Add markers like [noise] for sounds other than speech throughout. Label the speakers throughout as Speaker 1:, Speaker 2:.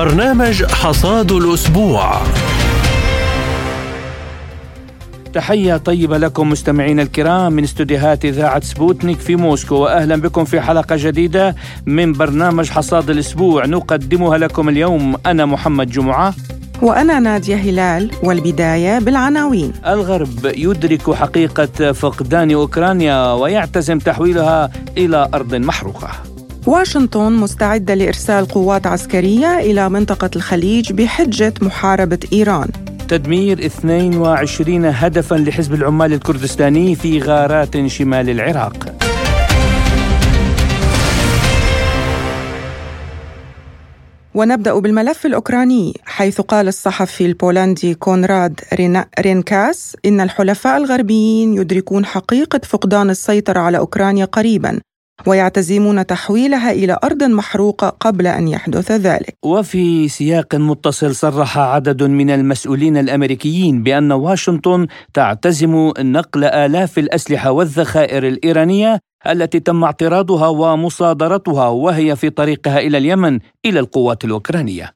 Speaker 1: برنامج حصاد الأسبوع.
Speaker 2: تحية طيبة لكم مستمعين الكرام من استديوهات إذاعة سبوتنيك في موسكو وأهلا بكم في حلقة جديدة من برنامج حصاد الأسبوع. نقدمها لكم اليوم أنا محمد جمعة.
Speaker 3: وأنا نادية هلال والبداية بالعناوين.
Speaker 2: الغرب يدرك حقيقة فقدان أوكرانيا ويعتزم تحويلها إلى أرض محروقة.
Speaker 3: واشنطن مستعدة لإرسال قوات عسكرية إلى منطقة الخليج بحجة محاربة إيران.
Speaker 2: تدمير 22 هدفا لحزب العمال الكردستاني في غارات شمال العراق.
Speaker 3: ونبدأ بالملف الأوكراني حيث قال الصحفي البولندي كونراد رينكاس إن الحلفاء الغربيين يدركون حقيقة فقدان السيطرة على أوكرانيا قريبا. ويعتزمون تحويلها إلى أرض محروقة قبل أن يحدث ذلك.
Speaker 2: وفي سياق متصل صرح عدد من المسؤولين الأمريكيين بأن واشنطن تعتزم نقل آلاف الأسلحة والذخائر الإيرانية التي تم اعتراضها ومصادرتها وهي في طريقها إلى اليمن إلى القوات الأوكرانية.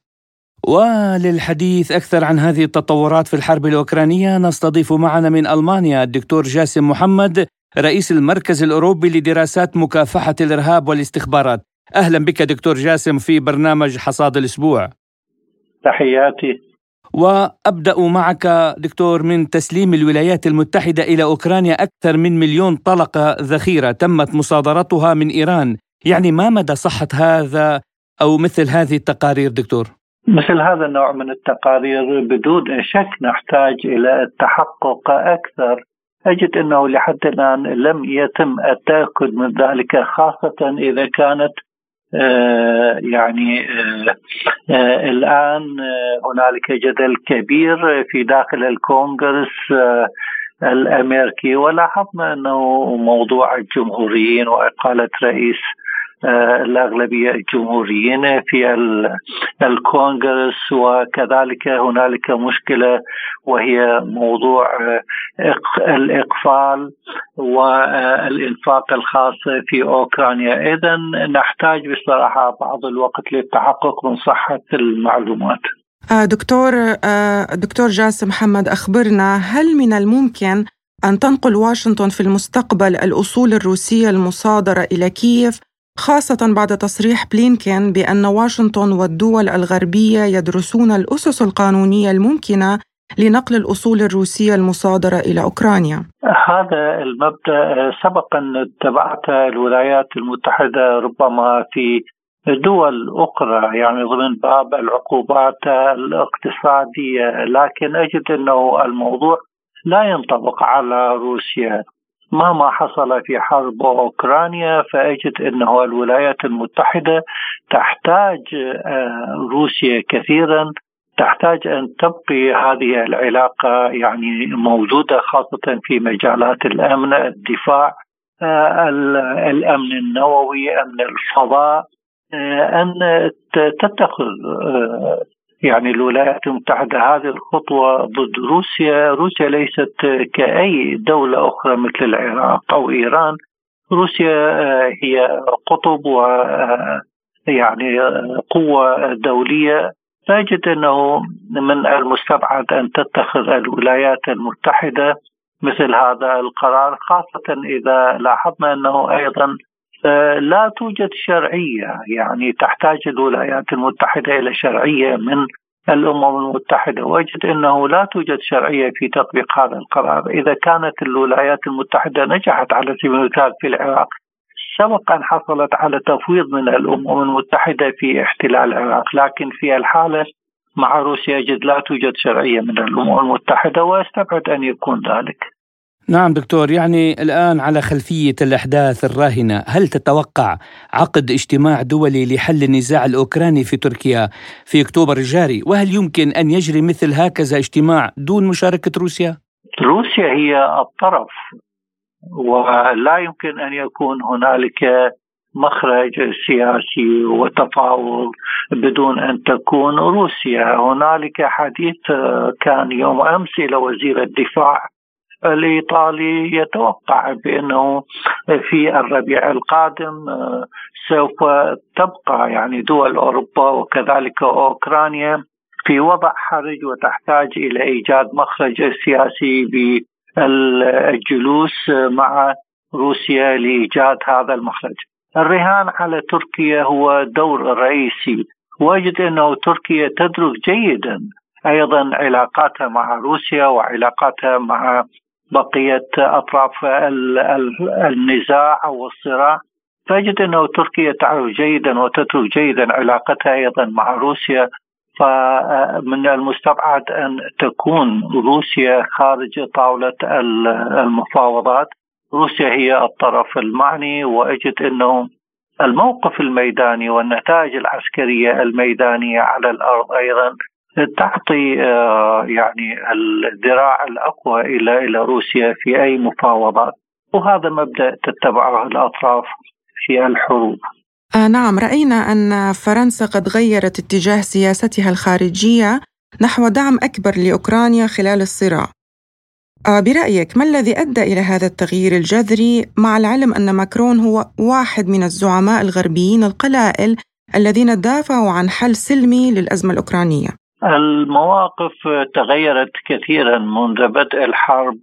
Speaker 2: وللحديث أكثر عن هذه التطورات في الحرب الأوكرانية نستضيف معنا من ألمانيا الدكتور جاسم محمد رئيس المركز الأوروبي لدراسات مكافحة الإرهاب والاستخبارات. أهلا بك دكتور جاسم في برنامج حصاد الأسبوع.
Speaker 4: تحياتي.
Speaker 2: وأبدأ معك دكتور من تسليم الولايات المتحدة إلى أوكرانيا أكثر من مليون طلقة ذخيرة تمت مصادرتها من إيران، يعني ما مدى صحة هذا أو مثل هذه التقارير دكتور؟
Speaker 4: مثل هذا النوع من التقارير بدون شك نحتاج إلى التحقق أكثر أجد أنه لحد الآن لم يتم التأكد من ذلك خاصة إذا كانت آه يعني آه آه الآن هنالك جدل كبير في داخل الكونغرس الأمريكي. ولاحظنا أنه موضوع الجمهوريين وإقالة رئيس الأغلبية الجمهوريين في الكونغرس وكذلك هنالك مشكلة وهي موضوع آه، الإقفال والإنفاق الخاص في أوكرانيا. إذا نحتاج بصراحة بعض الوقت للتحقق من صحة المعلومات.
Speaker 3: آه، دكتور دكتور جاسم محمد أخبرنا هل من الممكن أن تنقل واشنطن في المستقبل الأصول الروسية المصادرة إلى كييف؟ خاصة بعد تصريح بلينكين بأن واشنطن والدول الغربية يدرسون الأسس القانونية الممكنة لنقل الأصول الروسية المصادرة إلى أوكرانيا.
Speaker 4: هذا المبدأ سبق أن اتبعت الولايات المتحدة ربما في دول أخرى يعني ضمن باب العقوبات الاقتصادية لكن أجد أنه الموضوع لا ينطبق على روسيا. مهما حصل في حرب أوكرانيا فأجد إنه الولايات المتحدة تحتاج آه، روسيا كثيرا تحتاج أن تبقي هذه العلاقة يعني موجودة خاصة في مجالات الأمن الدفاع آه، الأمن النووي أمن الفضاء آه، أن تتخذ يعني الولايات المتحدة هذه الخطوة ضد روسيا روسيا ليست كأي دولة أخرى مثل العراق أو إيران. روسيا آه، هي قطب و آه، يعني قوة دولية. فأجد أنه من المستبعد أن تتخذ الولايات المتحدة مثل هذا القرار خاصة إذا لاحظنا أنه أيضا آه، لا توجد شرعية يعني تحتاج الولايات المتحدة إلى شرعية من الأمم المتحدة. واجد إنه لا توجد شرعية في تطبيق هذا القرار، إذا كانت الولايات المتحدة نجحت على سبيل المثال في العراق سبق ان حصلت على تفويض من الأمم المتحدة في احتلال العراق، لكن في الحالة مع روسيا يجد لا توجد شرعية من الأمم المتحدة واستبعد أن يكون ذلك.
Speaker 2: نعم دكتور يعني الآن على خلفية الأحداث الراهنة هل تتوقع عقد اجتماع دولي لحل النزاع الأوكراني في تركيا في أكتوبر الجاري وهل يمكن أن يجري مثل هكذا اجتماع دون مشاركة روسيا؟
Speaker 4: روسيا هي الطرف ولا يمكن أن يكون هنالك مخرج سياسي وتفاوض بدون أن تكون روسيا، هنالك حديث كان يوم أمس إلى وزير الدفاع الإيطالي يتوقع بأنه في الربيع القادم آه، سوف تبقى يعني دول أوروبا وكذلك أوكرانيا في وضع حرج وتحتاج إلى إيجاد مخرج سياسي بالجلوس مع روسيا لإيجاد هذا المخرج. الرهان على تركيا هو دور رئيسي واجد أنه تركيا تدرك جيدا أيضا علاقاتها مع روسيا وعلاقاتها مع بقيه أطراف النزاع أو الصراع. فاجد أنه تركيا تعرف جيدا وتترك جيدا علاقتها أيضا مع روسيا. فمن المستبعد أن تكون روسيا خارج طاولة المفاوضات. روسيا هي الطرف المعني وأجد أنه الموقف الميداني والنتائج العسكرية الميدانية على الأرض أيضا تعطي آه، يعني الذراع الأقوى إلى إلى روسيا في أي مفاوضات وهذا مبدأ تتبعه الأطراف في الحروب.
Speaker 3: آه نعم رأينا أن فرنسا قد غيرت اتجاه سياستها الخارجية نحو دعم أكبر لأوكرانيا خلال الصراع. آه برأيك ما الذي أدى إلى هذا التغيير الجذري مع العلم أن ماكرون هو واحد من الزعماء الغربيين القلائل الذين دافعوا عن حل سلمي للأزمة الأوكرانية
Speaker 4: المواقف تغيرت كثيرا منذ بدء الحرب.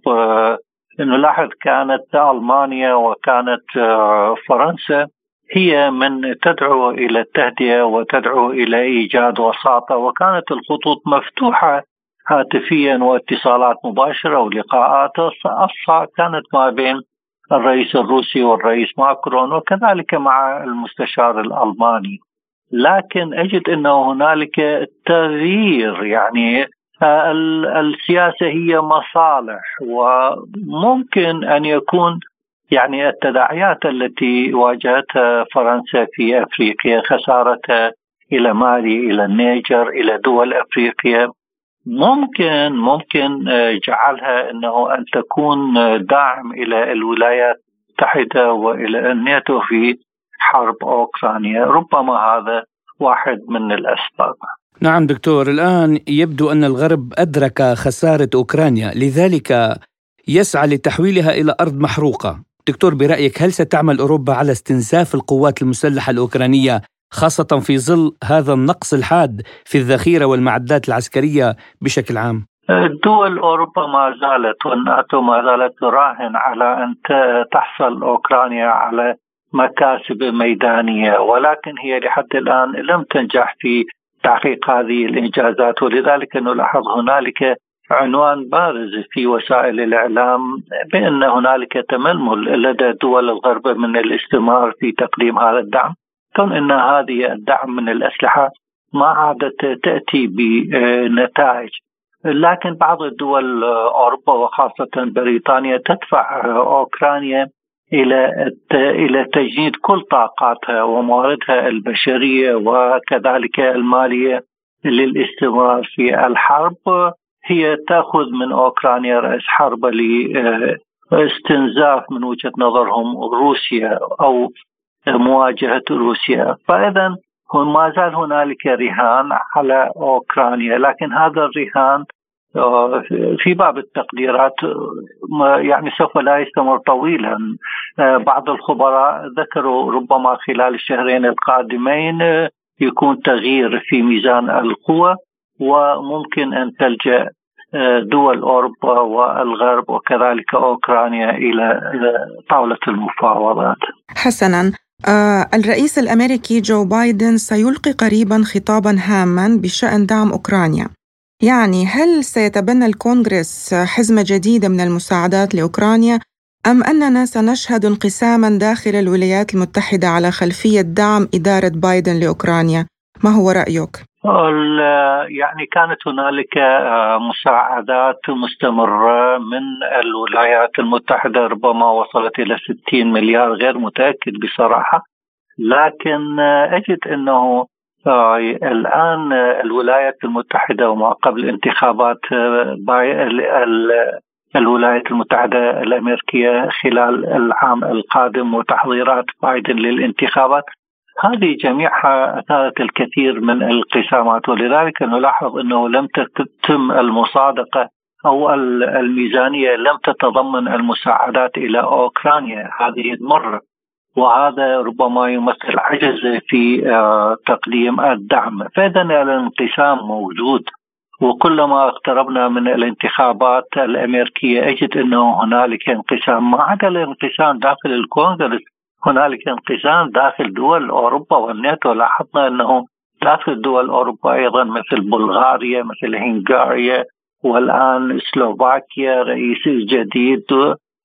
Speaker 4: نلاحظ كانت ألمانيا وكانت آه، فرنسا هي من تدعو إلى التهدئة وتدعو إلى إيجاد وساطة وكانت الخطوط مفتوحة هاتفيا واتصالات مباشرة ولقاءات. كانت ما بين الرئيس الروسي والرئيس ماكرون وكذلك مع المستشار الألماني. لكن أجد انه هنالك تغيير يعني السياسة هي مصالح وممكن أن يكون يعني التداعيات التي واجهتها فرنسا في أفريقيا خسارتها إلى مالي إلى النيجر إلى دول أفريقيا ممكن ممكن آه، جعلها أنه أن تكون آه، داعم إلى الولايات المتحدة وإلى الناتو في حرب أوكرانيا، ربما هذا واحد من الأسباب.
Speaker 2: نعم دكتور، الآن يبدو أن الغرب أدرك خسارة أوكرانيا، لذلك يسعى لتحويلها إلى أرض محروقة. دكتور برأيك هل ستعمل أوروبا على استنزاف القوات المسلحة الأوكرانية خاصة في ظل هذا النقص الحاد في الذخيرة والمعدات العسكرية بشكل عام؟
Speaker 4: دول أوروبا ما زالت والناتو ما زالت تراهن على أن تحصل أوكرانيا على مكاسب ميدانية ولكن هي لحد الآن لم تنجح في تحقيق هذه الإنجازات. ولذلك نلاحظ هنالك عنوان بارز في وسائل الإعلام بأن هنالك تململ لدى دول الغرب من الاستمرار في تقديم هذا الدعم. كون أن هذه الدعم من الأسلحة ما عادت تأتي بنتائج. لكن بعض الدول أوروبا وخاصة بريطانيا تدفع أوكرانيا إلى إلى تجنيد كل طاقاتها ومواردها البشرية وكذلك المالية للاستمرار في الحرب. هي تأخذ من أوكرانيا رأس حرب لاستنزاف من وجهة نظرهم روسيا أو مواجهة روسيا. فإذا ما زال هنالك رهان على أوكرانيا لكن هذا الرهان آه، في باب التقديرات يعني سوف لا يستمر طويلا آه، بعض الخبراء ذكروا ربما خلال الشهرين القادمين آه، يكون تغيير في ميزان القوى وممكن أن تلجأ دول أوروبا والغرب وكذلك أوكرانيا إلى طاولة المفاوضات.
Speaker 3: حسنا آه الرئيس الأمريكي جو بايدن سيلقي قريبا خطابا هاما بشأن دعم أوكرانيا. يعني هل سيتبنى الكونغرس حزمة جديدة من المساعدات لأوكرانيا أم أننا سنشهد انقساما داخل الولايات المتحدة على خلفية دعم إدارة بايدن لأوكرانيا؟ ما هو رأيك؟
Speaker 4: يعني كانت هنالك آه، مساعدات مستمرة من الولايات المتحدة ربما وصلت إلى 60 مليار غير متأكد بصراحة لكن آه، أجد أنه الآن الولايات المتحدة وما قبل انتخابات الولايات المتحدة الأمريكية خلال العام القادم وتحضيرات بايدن للانتخابات. هذه جميعها أثارت الكثير من الانقسامات ولذلك نلاحظ أنه لم تتم المصادقة أو الميزانية لم تتضمن المساعدات إلى أوكرانيا. هذه المره وهذا ربما يمثل عجز في آه، تقديم الدعم. فاذا الانقسام موجود وكلما اقتربنا من الانتخابات الأمريكية أجد أنه هنالك انقسام. ما عدا الانقسام داخل الكونغرس هنالك انقسام داخل دول أوروبا والناتو. لاحظنا أنه داخل دول أوروبا أيضا مثل بلغاريا مثل هنغاريا والآن سلوفاكيا رئيس جديد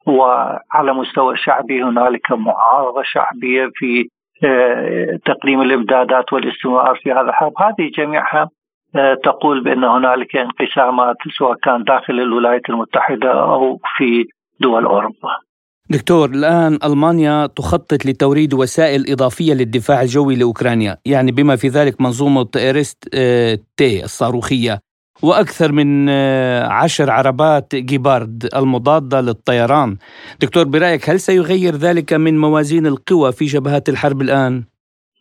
Speaker 4: وعلى مستوى الشعبي هنالك معارضة شعبية في آه، تقديم الإمدادات والاستمرار في هذا الحرب هذه جميعها آه، تقول بأن هنالك انقسامات سواء كان داخل الولايات المتحدة أو في دول أوروبا.
Speaker 2: دكتور الآن ألمانيا تخطط لتوريد وسائل إضافية للدفاع الجوي لأوكرانيا يعني بما في ذلك منظومة إيرست آه، تي الصاروخية وأكثر من آه، عشر عربات جيبارد المضادة للطيران. دكتور برأيك هل سيغير ذلك من موازين القوى في جبهات الحرب الآن؟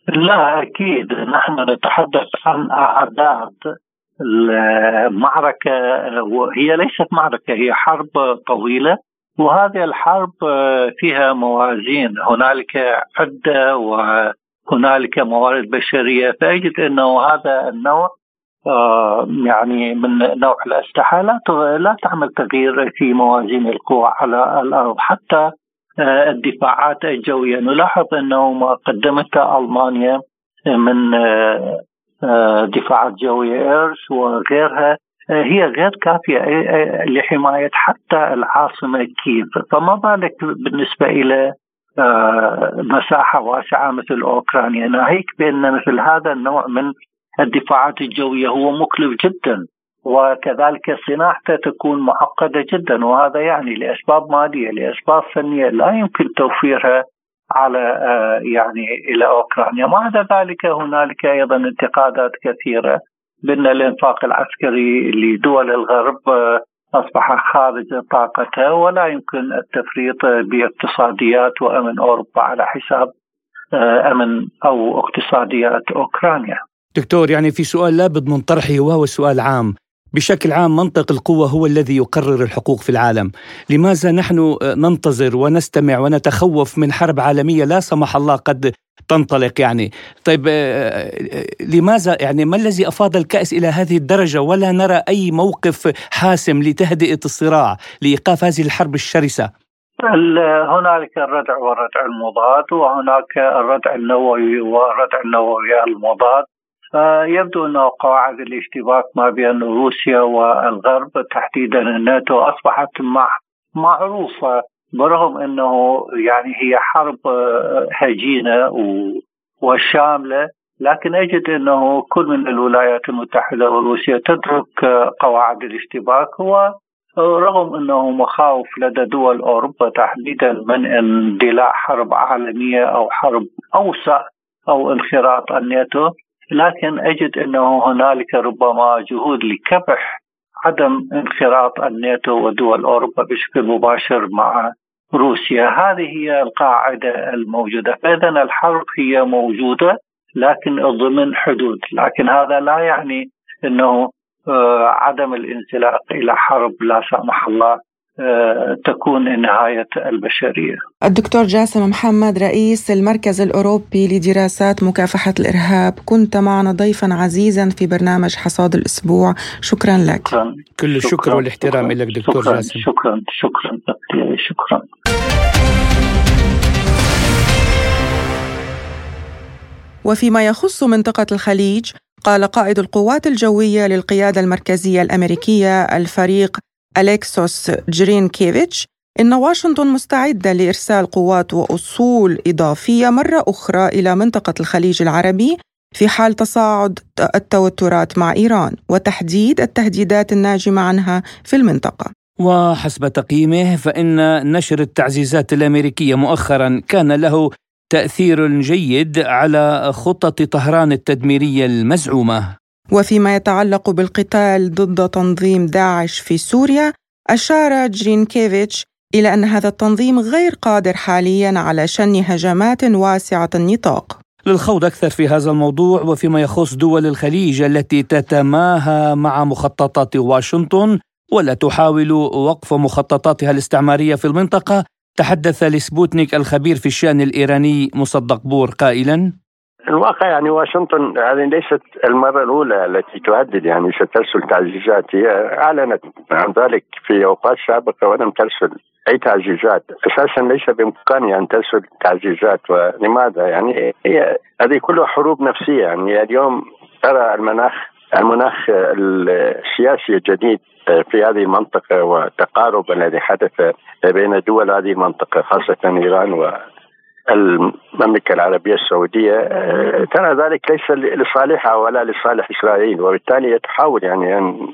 Speaker 4: لا أكيد. نحن نتحدث عن أعداد. المعركة وهي ليست معركة هي حرب طويلة وهذه الحرب فيها موازين. هنالك عدة وهنالك موارد بشرية. فأجد أنه هذا النوع يعني من نوع الأسلحة لا لا تعمل تغيير في موازين القوى على الأرض. حتى آه، الدفاعات الجوية. نلاحظ أنه ما قدمته ألمانيا من آه، دفاعات جوية. إيرس وغيرها هي غير كافية لحماية حتى العاصمة كييف. فما بالك بالنسبة إلى مساحة واسعة مثل أوكرانيا؟ ناهيك بأن مثل هذا النوع من الدفاعات الجوية هو مكلف جدا وكذلك صناعته تكون معقدة جدا وهذا يعني لأسباب مالية لأسباب فنية لا يمكن توفيرها على آه، يعني إلى أوكرانيا. مع ذلك هنالك أيضا انتقادات كثيرة بأن الإنفاق العسكري لدول الغرب آه، أصبح خارج طاقته ولا يمكن التفريط باقتصاديات وأمن أوروبا على حساب آه، أمن أو اقتصاديات أوكرانيا.
Speaker 2: دكتور يعني في سؤال لابد من طرحه وهو سؤال عام. بشكل عام منطق القوة هو الذي يقرر الحقوق في العالم. لماذا نحن ننتظر ونستمع ونتخوف من حرب عالمية لا سمح الله قد تنطلق يعني؟ طيب آه، آه، لماذا يعني ما الذي أفاض الكأس إلى هذه الدرجة؟ ولا نرى أي موقف حاسم لتهدئة الصراع لإيقاف هذه الحرب الشرسة؟
Speaker 4: هنالك الردع والردع المضاد وهناك الردع النووي والردع النووي المضاد. فيبدو أن قواعد الاشتباك ما بين روسيا والغرب تحديدا الناتو أصبحت معروفة برغم أنه يعني هي حرب هجينة وشاملة لكن أجد أنه كل من الولايات المتحدة وروسيا تترك قواعد الاشتباك ورغم أنه مخاوف لدى دول أوروبا تحديدا من اندلاع حرب عالمية أو حرب أوسع أو انخراط الناتو. لكن أجد أنه هنالك ربما جهود لكبح عدم انخراط الناتو ودول أوروبا بشكل مباشر مع روسيا. هذه هي القاعدة الموجودة. فاذا الحرب هي موجودة لكن ضمن حدود. لكن هذا لا يعني أنه آه، عدم الانزلاق إلى حرب لا سمح الله تكون نهاية البشرية.
Speaker 3: الدكتور جاسم محمد رئيس المركز الأوروبي لدراسات مكافحة الإرهاب كنت معنا ضيفا عزيزا في برنامج حصاد الأسبوع. شكرا لك.
Speaker 2: شكرا. كل الشكر والاحترام لك دكتور
Speaker 4: شكرا.
Speaker 2: جاسم.
Speaker 4: شكرا. شكرا. شكرا.
Speaker 3: وفيما يخص منطقة الخليج قال قائد القوات الجوية للقيادة المركزية الأمريكية الفريق أليكسوس جرينكيفيتش إن واشنطن مستعدة لإرسال قوات وأصول إضافية مرة أخرى إلى منطقة الخليج العربي في حال تصاعد التوترات مع إيران وتحديد التهديدات الناجمة عنها في المنطقة.
Speaker 2: وحسب تقييمه فإن نشر التعزيزات الأمريكية مؤخرا كان له تأثير جيد على خطط طهران التدميرية المزعومة.
Speaker 3: وفيما يتعلق بالقتال ضد تنظيم داعش في سوريا أشار جرينكيفيتش إلى أن هذا التنظيم غير قادر حاليا على شن هجمات واسعة النطاق.
Speaker 2: للخوض أكثر في هذا الموضوع وفيما يخص دول الخليج التي تتماهى مع مخططات واشنطن ولا تحاول وقف مخططاتها الاستعمارية في المنطقة تحدث لسبوتنيك الخبير في الشأن الإيراني مصدق بور قائلا.
Speaker 5: الواقع يعني واشنطن هذه ليست المرة الأولى التي تهدد يعني سترسل تعزيزات هي أعلنت عن ذلك في أوقات سابقة ولم ترسل أي تعزيزات. أساسا ليس بإمكانها أن ترسل تعزيزات. ولماذا؟ يعني هي هذه كلها حروب نفسية. يعني اليوم ترى المناخ المناخ السياسي الجديد في هذه المنطقة والتقارب الذي حدث بين دول هذه المنطقة خاصة إيران و المملكة العربية السعودية آه، ترى ذلك ليس لصالحها ولا لصالح إسرائيل وبالتالي تحاول يعني أن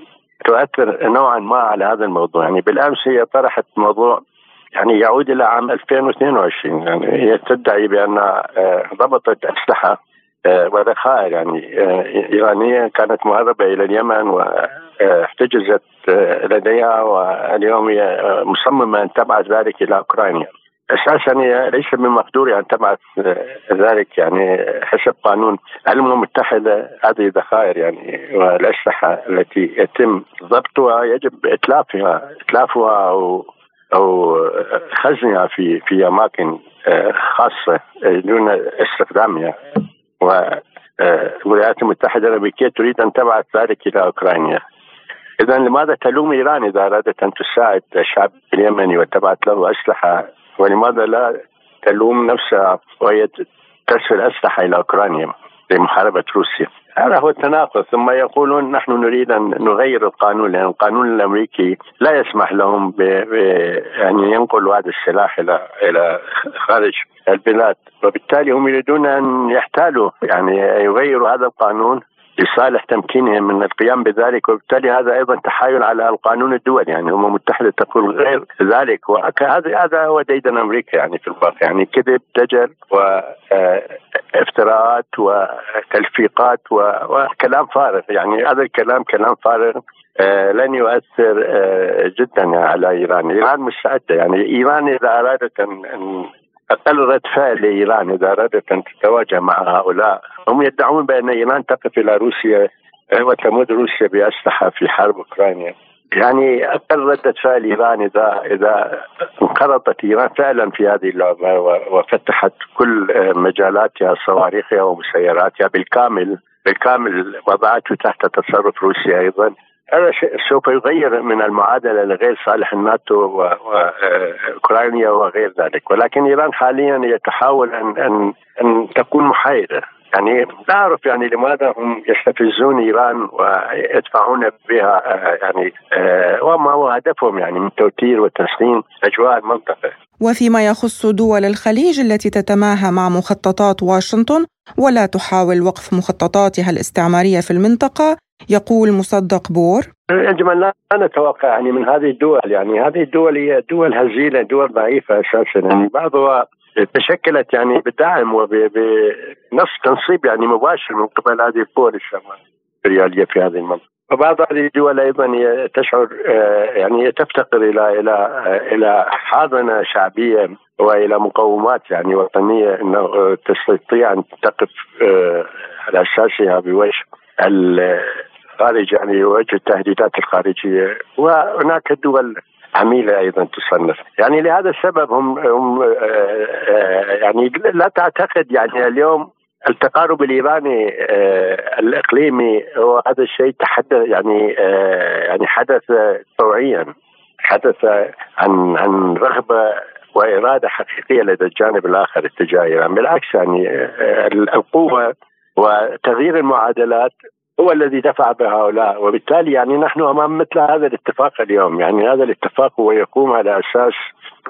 Speaker 5: تؤثر نوعا ما على هذا الموضوع. يعني بالأمس هي طرحت موضوع يعني يعود إلى عام 2022 يعني هي تدعي بأن آه، ضبطت أسلحة آه، وذخائر يعني إيرانية كانت مهربة إلى اليمن واحتجزت لديها واليوم هي مصممة أن تبعث ذلك إلى أوكرانيا. أساسا ليس من مقدورها أن تبعث ذلك يعني حسب قانون. الامم المتحده هذه ذخائر يعني والأسلحة التي يتم ضبطها يجب إتلافها إتلافها أو أو خزنها في في أماكن آه، خاصة دون استخدامها. والولايات المتحده الأمريكية تريد أن تبعث ذلك إلى أوكرانيا. اذا لماذا تلوم إيران إذا أرادت أن تساعد الشعب اليمني وتبعث له أسلحة ولماذا لا تلوم نفسها وهي ترسل أسلحة إلى أوكرانيا لمحاربة روسيا؟ هذا هو التناقض. ثم يقولون نحن نريد أن نغير القانون لأن القانون الأمريكي لا يسمح لهم ب... ب... يعني ينقلوا هذا السلاح إلى إلى خارج البلاد. وبالتالي هم يريدون أن يحتالوا يعني يغيروا هذا القانون لصالح تمكينهم من القيام بذلك وبالتالي هذا أيضا تحايل على القانون الدولي يعني الامم المتحده تقول غير ذلك. وهذا هذا هو ديدن أمريكا يعني في الواقع يعني كذب دجل وافتراءات وتلفيقات وكلام فارغ. يعني هذا الكلام كلام فارغ آه لن يؤثر آه جدا على إيران، إيران مستعدة يعني إيران إذا أرادت أن أقل رد فعل لايران إذا ارادت أن تتواجه مع هؤلاء هم يدعون بأن إيران تقف إلى روسيا وتمد روسيا بأسلحة في حرب أوكرانيا. يعني أقل ردة فعل إيران إذا إذا انخرطت إيران فعلا في هذه اللعبة وفتحت كل مجالاتها صواريخها ومسيراتها بالكامل بالكامل وضعته تحت تصرف روسيا أيضا. هذا سوف يغير من المعادلة لغير صالح الناتو واوكرانيا وغير ذلك ولكن إيران حاليا تحاول ان ان أن تكون محايدة يعني لا أعرف يعني لماذا هم يستفزون إيران ويدفعون بها يعني وما هو هدفهم يعني من توتير وتسخين أجواء المنطقة.
Speaker 3: وفيما يخص دول الخليج التي تتماهى مع مخططات واشنطن ولا تحاول وقف مخططاتها الاستعمارية في المنطقة يقول مصدق بور.
Speaker 5: يجب ان لا نتوقع يعني من هذه الدول. يعني هذه الدول هي دول هزيلة دول ضعيفة أساسا. يعني بعضها تشكلت يعني بدعم وبنص تنصيب يعني مباشر من قبل هذه القوى الرياليه في هذه المنطقة. وبعض هذه الدول أيضا تشعر آه، يعني تفتقر إلى إلى إلى حاضنة شعبية وإلى مقومات يعني وطنية إنه تستطيع أن تقف آه، على أساسها بوجه الخارج يعني يواجه التهديدات الخارجية وهناك دول عميلة أيضا تصنف. يعني لهذا السبب هم, هم آه، آه، يعني لا تعتقد يعني اليوم التقارب الإيراني آه، الإقليمي هو هذا الشيء تحدث يعني يعني حدث طوعيا حدث عن عن رغبة وإرادة حقيقية لدى الجانب الآخر اتجاه إيران. بالعكس يعني القوة وتغيير المعادلات هو الذي دفع بهؤلاء وبالتالي يعني نحن أمام مثل هذا الاتفاق اليوم يعني هذا الاتفاق هو يقوم على أساس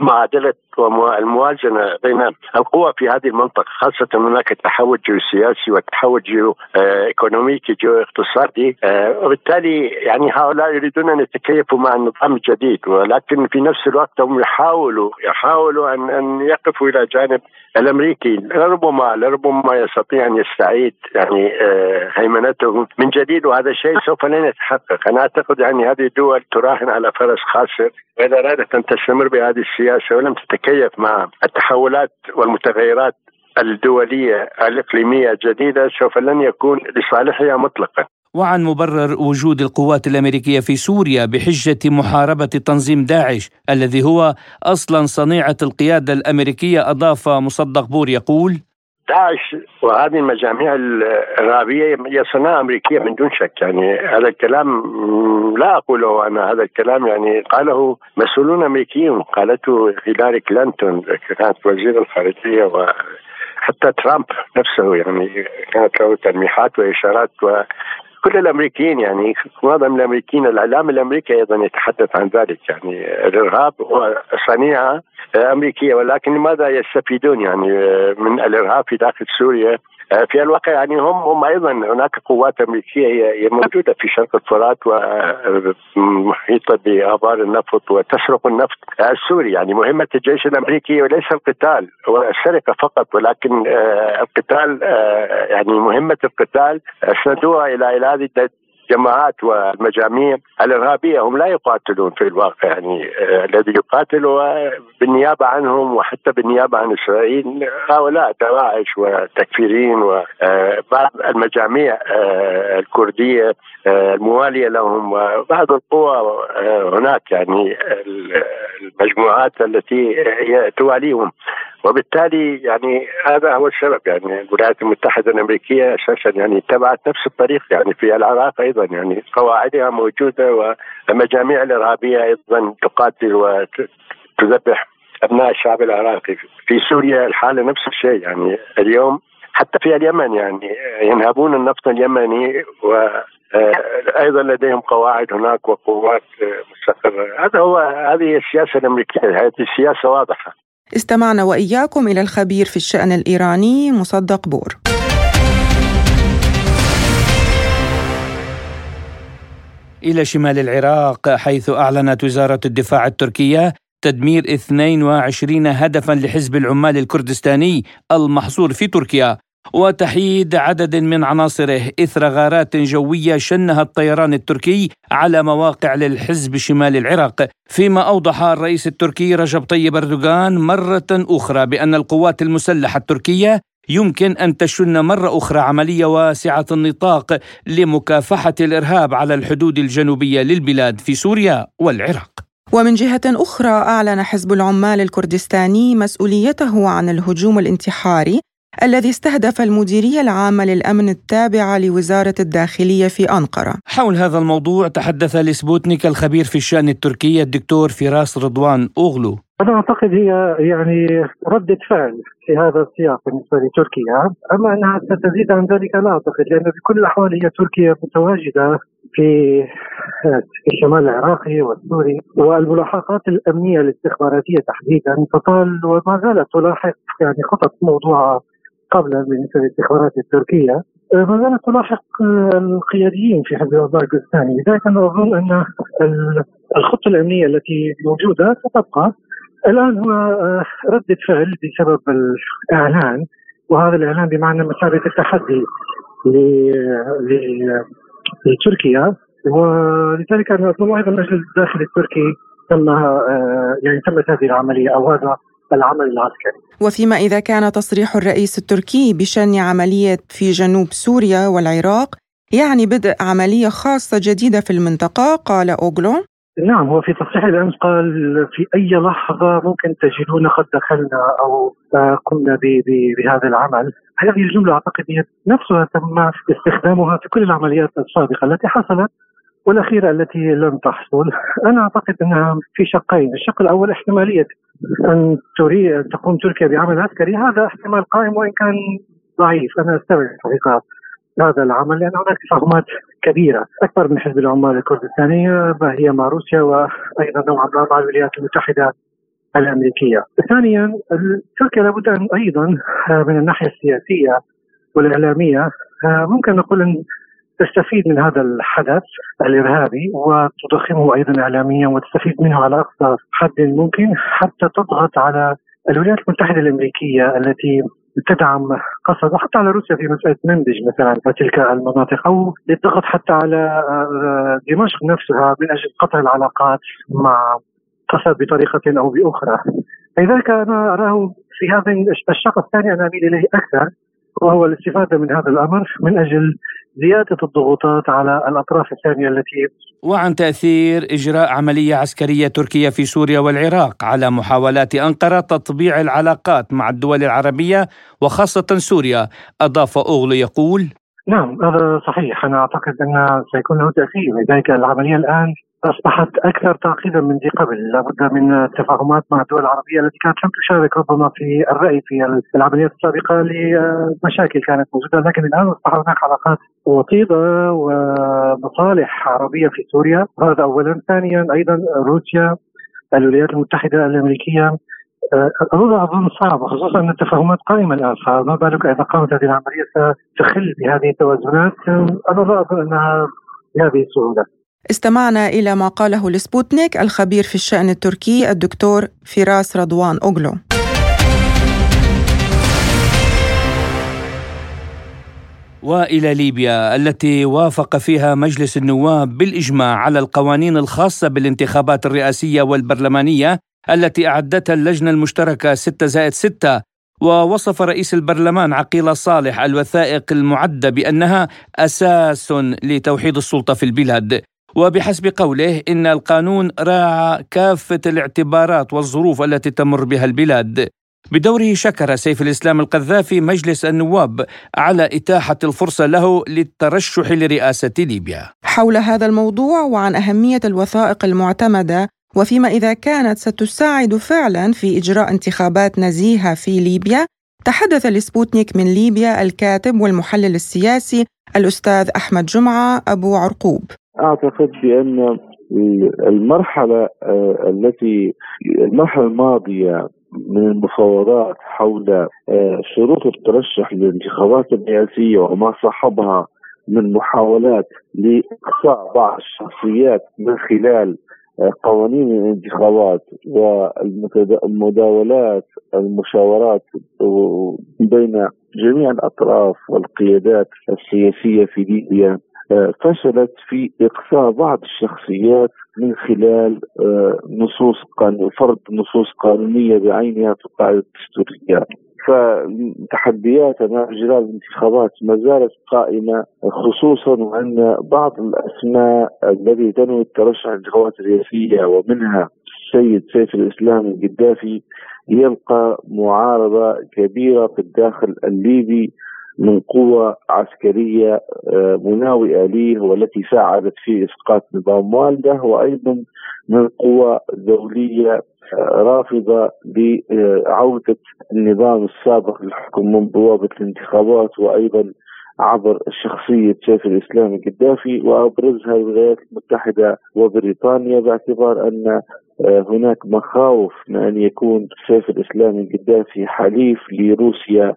Speaker 5: معادله والموازنه بين القوى في هذه المنطقة خاصة هناك تحول جيوسياسي وتحول جيو آه، إيكونوميكي جيو اقتصادي. آه، وبالتالي يعني هؤلاء يريدون أن يتكيفوا مع النظام الجديد ولكن في نفس الوقت هم يحاولوا يحاولوا ان أن يقفوا إلى جانب الأمريكي. لربما لربما يستطيع أن يستعيد يعني آه، هيمنته من جديد وهذا الشيء سوف لن يتحقق. أنا أعتقد يعني هذه الدول تراهن على فرس خاسر وإذا أرادت أن تستمر بهذه السياسة ولم تتكيف مع التحولات والمتغيرات الدولية الإقليمية الجديدة سوف لن يكون لصالحها مطلقا.
Speaker 2: وعن مبرر وجود القوات الأمريكية في سوريا بحجة محاربة تنظيم داعش الذي هو أصلا صنيعة القيادة الأمريكية أضاف مصدق بور يقول
Speaker 5: داعش وهذه المجاميع الإرهابية هي صناعه أمريكية من دون شك. يعني هذا الكلام لا أقوله أنا. هذا الكلام يعني قاله مسؤولون أمريكيون قالته هيلاري كلينتون كانت وزير الخارجية وحتى ترامب نفسه يعني كانت له تلميحات وإشارات و كل الأمريكيين يعني معظم الأمريكيين الإعلام الأمريكي أيضا يتحدث عن ذلك يعني الإرهاب صنيعة أمريكية ولكن لماذا يستفيدون يعني من الإرهاب في داخل سوريا؟ آه، في الواقع يعني هم هم أيضا هناك قوات أمريكية هي موجودة في شرق الفرات ومحيطه بآبار النفط وتسرق النفط. السوري يعني مهمة الجيش الأمريكي وليس القتال هو السرقة فقط ولكن آه، القتال آه، يعني مهمة القتال. اسندوها إلى إلى هذه الجماعات والمجاميع الإرهابية هم لا يقاتلون في الواقع يعني آه الذي يقاتل هو بالنيابة عنهم وحتى بالنيابة عن إسرائيل هؤلاء دواعش وتكفيرين وبعض المجاميع آه الكردية آه الموالية لهم وبعض القوى آه هناك يعني المجموعات التي تواليهم. وبالتالي يعني هذا هو السبب. يعني الولايات المتحدة الأمريكية أساسا يعني اتبعت نفس الطريق يعني في العراق أيضا. يعني قواعدها موجودة والمجاميع الإرهابية أيضا تقاتل وتذبح أبناء الشعب العراقي. في سوريا الحالة نفس الشيء. يعني اليوم حتى في اليمن يعني ينهبون النفط اليمني و أيضا لديهم قواعد هناك وقوات مستقرة. هذا هو هذه السياسة الأمريكية. هذه السياسة واضحة.
Speaker 3: استمعنا وإياكم إلى الخبير في الشأن الإيراني مصدق بور.
Speaker 2: إلى شمال العراق حيث أعلنت وزارة الدفاع التركية تدمير 22 هدفا لحزب العمال الكردستاني المحصور في تركيا. وتحييد عدد من عناصره إثر غارات جوية شنها الطيران التركي على مواقع للحزب شمال العراق، فيما أوضح الرئيس التركي رجب طيب أردوغان مرة أخرى بأن القوات المسلحة التركية يمكن أن تشن مرة أخرى عملية واسعة النطاق لمكافحة الإرهاب على الحدود الجنوبية للبلاد في سوريا والعراق.
Speaker 3: ومن جهة أخرى أعلن حزب العمال الكردستاني مسؤوليته عن الهجوم الانتحاري الذي استهدف المديرية العامة للأمن التابعة لوزارة الداخلية في أنقرة.
Speaker 2: حول هذا الموضوع تحدث لسبوتنيك الخبير في الشأن التركي الدكتور فراس رضوان أوغلو.
Speaker 6: أنا أعتقد هي يعني ردة فعل في هذا السياق بالنسبة لتركيا. أما أنها ستزيد عن ذلك لا أعتقد لأن بكل الأحوال هي تركيا متواجدة في الشمال العراقي والسوري. والملاحقات الأمنية الاستخباراتية تحديدا تطال وما زالت تلاحق يعني خطط موضوعة قبل بالنسبة للاستخبارات التركية آه، ما زالت تلاحق آه، القياديين في حزب الوطن الكردستاني لذلك أنا أظن أن الخطة الأمنية التي موجودة ستبقى. الآن هو آه، رده فعل بسبب الإعلان وهذا الإعلان بمعنى مثابه التحدي لتركيا. ولذلك أنا اظن أيضا المجلس الداخلي التركي تم يعني تمت هذه العملية أو هذا العمل العسكري.
Speaker 3: وفيما إذا كان تصريح الرئيس التركي بشن عملية في جنوب سوريا والعراق يعني بدء عملية خاصة جديدة في المنطقة قال أوغلو
Speaker 6: نعم هو في تصريح الامس قال في أي لحظة ممكن تجدون قد دخلنا أو قمنا بهذا العمل. هذه الجملة أعتقد هي نفسها تم استخدامها في كل العمليات السابقة التي حصلت والأخيرة التي لم تحصل. أنا أعتقد أنها في شقين، الشق الأول احتمالية أن تريد تقوم تركيا بعمل عسكري هذا احتمال قائم وإن كان ضعيف. أنا أستبعد حقيقه هذا العمل لأن هناك تفاهمات كبيرة. أكبر من حزب العمال الكردستانيه هي مع روسيا وأيضا نوعا ما مع الولايات المتحدة الأمريكية. ثانيا تركيا لابد أن أيضا من الناحية السياسية والإعلامية. ممكن نقول أن تستفيد من هذا الحدث الإرهابي وتضخمه أيضا اعلاميا وتستفيد منه على أقصى حد ممكن حتى تضغط على الولايات المتحدة الأمريكية التي تدعم قصد وحتى على روسيا في مسألة منبج مثلا وتلك المناطق أو للضغط حتى على آه، دمشق نفسها من أجل قطع العلاقات مع قصد بطريقة أو بأخرى. لذلك أنا أراه في هذا الشق الثاني أنا أميل إليه أكثر وهو الاستفادة من هذا الأمر من أجل زيادة الضغوطات على الأطراف الثانية التي
Speaker 2: وعن تأثير إجراء عملية عسكرية تركية في سوريا والعراق على محاولات أنقرة تطبيع العلاقات مع الدول العربية وخاصة سوريا أضاف أوغلو يقول
Speaker 6: نعم هذا صحيح. أنا أعتقد أن سيكون له تأثير. لذلك العملية الآن أصبحت أكثر تعقيدا من ذي قبل، لابد من تفاهمات مع الدول العربية التي كانت لم تشارك ربما في الرأي في العمليات السابقة لمشاكل كانت موجودة، لكن الآن أصبح هناك علاقات وطيدة ومصالح عربية في سوريا، هذا اولا، ثانيا أيضا روسيا الولايات المتحدة الأمريكية. الوضع أظن صعب خصوصا أن التفاهمات قائمة الآن. فما بالك إذا قامت هذه العملية ستخل بهذه التوازنات؟ أنا لا أظن أنها بهذه السهولة.
Speaker 3: استمعنا إلى ما قاله لسبوتنيك الخبير في الشأن التركي الدكتور فراس رضوان أوغلو.
Speaker 2: وإلى ليبيا التي وافق فيها مجلس النواب بالإجماع على القوانين الخاصة بالانتخابات الرئاسية والبرلمانية التي أعدتها اللجنة المشتركة 6 زائد 6 ووصف رئيس البرلمان عقيل صالح الوثائق المعدة بأنها أساس لتوحيد السلطة في البلاد. وبحسب قوله إن القانون راعى كافة الاعتبارات والظروف التي تمر بها البلاد بدوره شكر سيف الإسلام القذافي مجلس النواب على إتاحة الفرصة له للترشح لرئاسة ليبيا.
Speaker 3: حول هذا الموضوع وعن أهمية الوثائق المعتمدة وفيما إذا كانت ستساعد فعلا في إجراء انتخابات نزيهة في ليبيا، تحدث لسبوتنيك من ليبيا الكاتب والمحلل السياسي الأستاذ أحمد جمعة أبو عرقوب.
Speaker 7: أعتقد بأن المرحلة آه، التي المرحلة الماضية من المفاوضات حول آه، شروط الترشح للانتخابات الرئاسية وما صاحبها من محاولات لإقصاء بعض الشخصيات من خلال آه، قوانين الانتخابات والمداولات المشاورات بين جميع الأطراف والقيادات السياسية في ليبيا. فشلت في إقصاء بعض الشخصيات من خلال آه، نصوص قانون فرض نصوص قانونية بعينها في القاعدة الدستورية. فتحديات امام إجراء الانتخابات ما زالت قائمة خصوصا وان بعض الأسماء الذي تنوي الترشح الانتخابات الرئاسية ومنها السيد سيف الإسلام القدافي يلقى معارضة كبيرة في الداخل الليبي من قوة عسكرية آه، مناوئة ليه والتي ساعدت في إسقاط نظام والده وأيضا من قوى دولية آه، رافضة لعودة النظام السابق للحكم من بوابة الانتخابات وأيضا عبر شخصية سيف الإسلام القدافي وأبرزها الولايات المتحدة وبريطانيا باعتبار أن آه، هناك مخاوف من أن يكون سيف الإسلام القدافي حليف لروسيا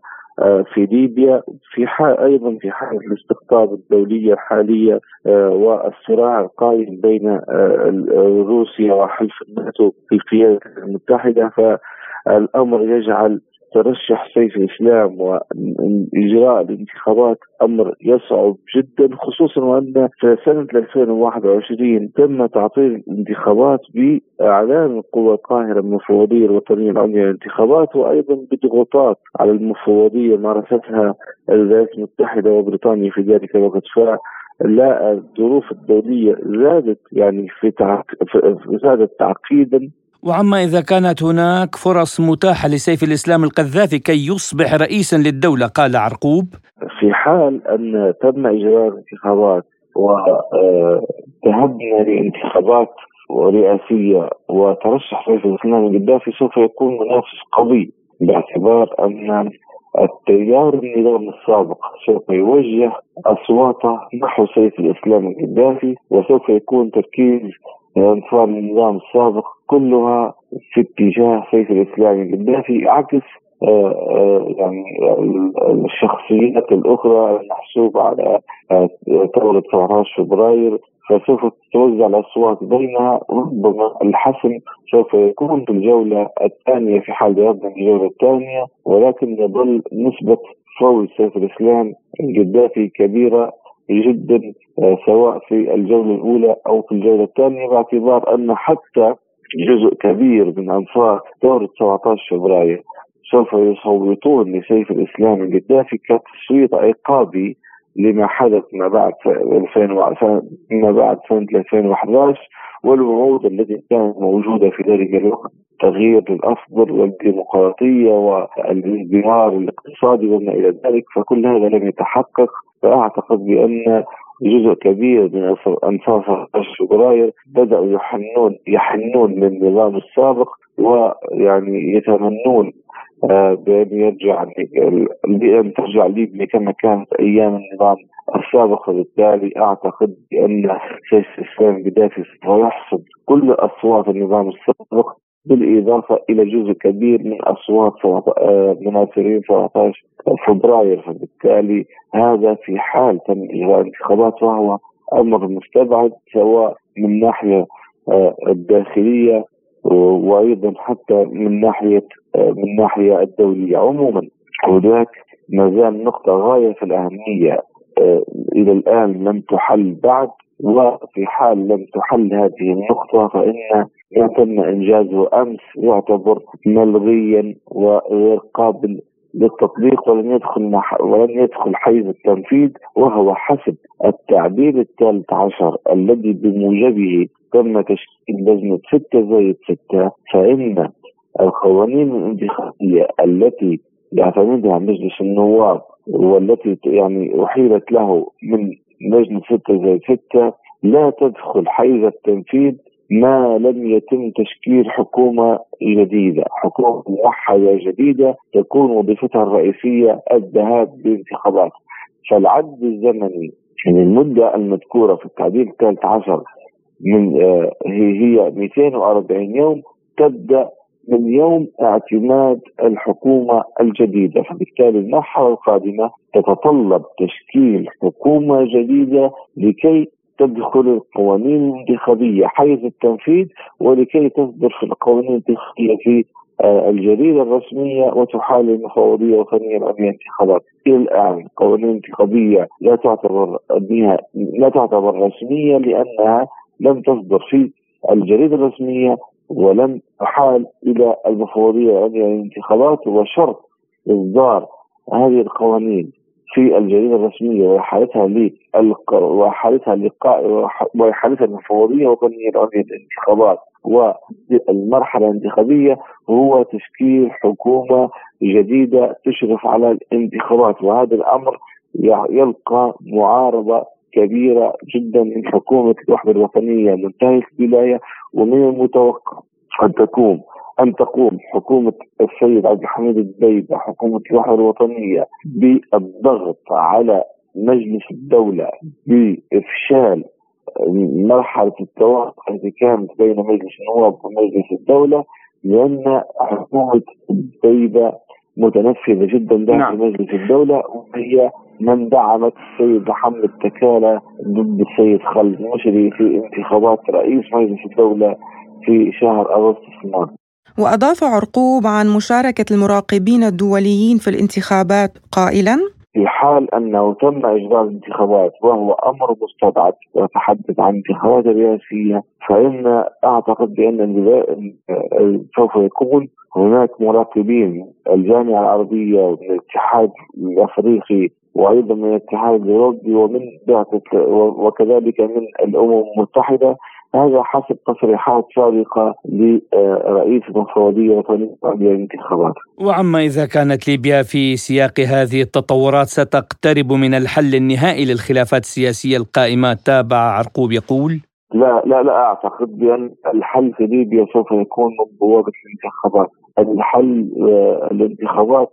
Speaker 7: في ليبيا في حال أيضا في حالة الاستقطاب الدولية الحالية آه، والصراع القائم بين آه، روسيا وحلف الناتو في القيادة المتحدة فالأمر يجعل ترشح سيف الإسلام وإجراء الانتخابات أمر يصعب جدا خصوصا وأن في سنة 2021 تم تعطيل الانتخابات بإعلان القوى القاهرة المفوضية الوطنية العليا للانتخابات وأيضا بضغوطات على المفوضية مارستها الولايات المتحدة وبريطانيا في ذلك الوقت. لا الظروف الدولية زادت يعني في زادت تعقيدا
Speaker 2: وعما إذا كانت هناك فرص متاحة لسيف الإسلام القذافي كي يصبح رئيسا للدولة قال عرقوب.
Speaker 7: في حال أن تم إجراء الانتخابات وذهبنا لانتخابات رئاسية وترشح سيف الإسلام القذافي سوف يكون منافس قوي باعتبار أن التيار النظام السابق سوف يوجه أصواته نحو سيف الإسلام القذافي وسوف يكون تركيز انفار النظام السابق كلها في اتجاه سيف الاسلام القذافي عكس آه، آه، يعني الشخصيات الأخرى المحسوبه على آه، ثورة 17 فبراير فسوف تتوزع الأصوات بينها ربما الحسم سوف يكون في الجولة الثانية في حال ذهبنا الجولة الثانية ولكن يظل نسبة فوز سيف الإسلام القذافي كبيرة جدا آه، سواء في الجولة الأولى أو في الجولة الثانية باعتبار أن حتى جزء كبير من أنفاق ثورة 17 فبراير سوف يصوتون لسيف الإسلام القذافي كتصويت عقابي لما حدث ما بعد 2000 ما بعد سنة 2011 والوعود التي كانت موجودة في ذلك الوقت تغيير للأفضل والديمقراطية والازدهار الاقتصادي وما إلى ذلك فكل هذا لم يتحقق. فأعتقد بأن جزء كبير من انصار 15 فبراير بدأوا يحنون يحنون للنظام السابق ويعني يتمنون آه، بأن يرجع بان ترجع ليبيا كما كانت أيام النظام السابق وبالتالي أعتقد بأن سيف الإسلام القذافي سوف يحصد كل أصوات النظام السابق بالإضافة إلى جزء كبير من أصوات آه، مناصرين 17 فبراير. فبالتالي هذا في حال تم إجراء انتخابات وهو أمر مستبعد سواء من ناحية آه، الداخلية وأيضا حتى من ناحية آه، من ناحية الدولية. عموما هناك ما زال نقطة غاية في الاهميه إلى الآن لم تحل بعد وفي حال لم تحل هذه النقطة فإن ما تم إنجازه أمس يعتبر ملغيا وغير قابل للتطبيق ولن يدخل ولن يدخل حيز التنفيذ وهو حسب التعبير الثالث عشر الذي بموجبه تم تشكيل لجنة ستة زائد ستة فإن القوانين الانتخابية التي يعتمدها مجلس النواب والتي يعني أحيلت له من لجنة ستة زائد ستة لا تدخل حيز التنفيذ ما لم يتم تشكيل حكومة جديدة. حكومة موحدة جديدة تكون وظيفتها الرئيسية الذهاب بانتخابات فالعد الزمني من المدة المذكورة في التعديل الثالث عشر من آه هي 240 يوم تبدأ من يوم اعتماد الحكومة الجديدة. فبالتالي المرحلة القادمة تتطلب تشكيل حكومة جديدة لكي تدخل القوانين الانتخابية حيز التنفيذ ولكي تصدر في القوانين الانتخابية في آه، الجريدة الرسمية وتحال المفوضية الوطنية العليا الانتخابات. إلى الآن القوانين الانتخابية لا تعتبر لا تعتبر رسمية لأنها لم تصدر في الجريدة الرسمية ولم تحال إلى المفوضية العليا للانتخابات وشرط إصدار هذه القوانين في الجريدة الرسمية وإحالتها وإحالتها لقاء وإحالتها المفوضية الوطنية العليا للانتخابات والمرحلة الانتخابية هو تشكيل حكومة جديدة تشرف على الانتخابات وهذا الأمر يلقى معارضة كبيرة جدا من حكومة الوحدة الوطنية منتهية الولاية ومن المتوقع أن تكون أن تقوم حكومة السيد عبد الحميد الدبيبة حكومة الوحدة الوطنية بالضغط على مجلس الدولة بإفشال مرحلة التوافق التي كانت بين مجلس النواب ومجلس الدولة لأن حكومة الدبيبة متنفذة جدا داخل نعم. مجلس الدولة وهي من دعمت السيد محمد تكالة ضد السيد خالد مشري في انتخابات رئيس مجلس الدولة في شهر أغسطس الماضي.
Speaker 3: وأضاف عرقوب عن مشاركة المراقبين الدوليين في الانتخابات قائلا
Speaker 7: في حال أنه تم إجراء الانتخابات وهو أمر مستبعد وتحدث عن انتخابات رئاسية فإن أعتقد بأن سوف يكون هناك مراقبين. الجامعة العربية والاتحاد الأفريقي وأيضا من الاتحاد الأوروبي ومن وكذلك من الأمم المتحدة. هذا حسب تصريحات سابقة لرئيس المفوضيه الوطنيه للانتخابات.
Speaker 2: وعما إذا كانت ليبيا في سياق هذه التطورات ستقترب من الحل النهائي للخلافات السياسية القائمة تابع عرقوب يقول
Speaker 7: لا لا لا أعتقد بأن الحل في ليبيا سوف يكون من بوابة الانتخابات، الحل آه، الانتخابات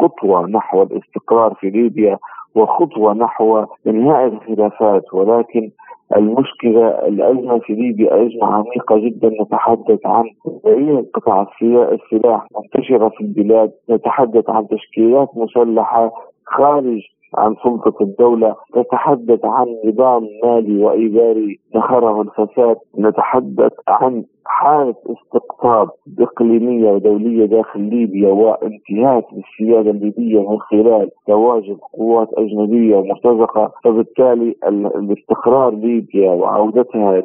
Speaker 7: خطوة نحو الاستقرار في ليبيا وخطوة نحو إنهاء الخلافات ولكن المشكلة الأزمة في ليبيا أزمة عميقة جدا نتحدث عن تغيير قطع السلاح منتشرة في البلاد نتحدث عن تشكيلات مسلحة خارج عن سلطة الدولة نتحدث عن نظام مالي وإداري نخره الفساد نتحدث عن حالة استقطاب إقليمية ودولية داخل ليبيا وانتهاك للسيادة الليبية من خلال تواجد قوات أجنبية مرتزقة فبالتالي الاستقرار ليبيا وعودتها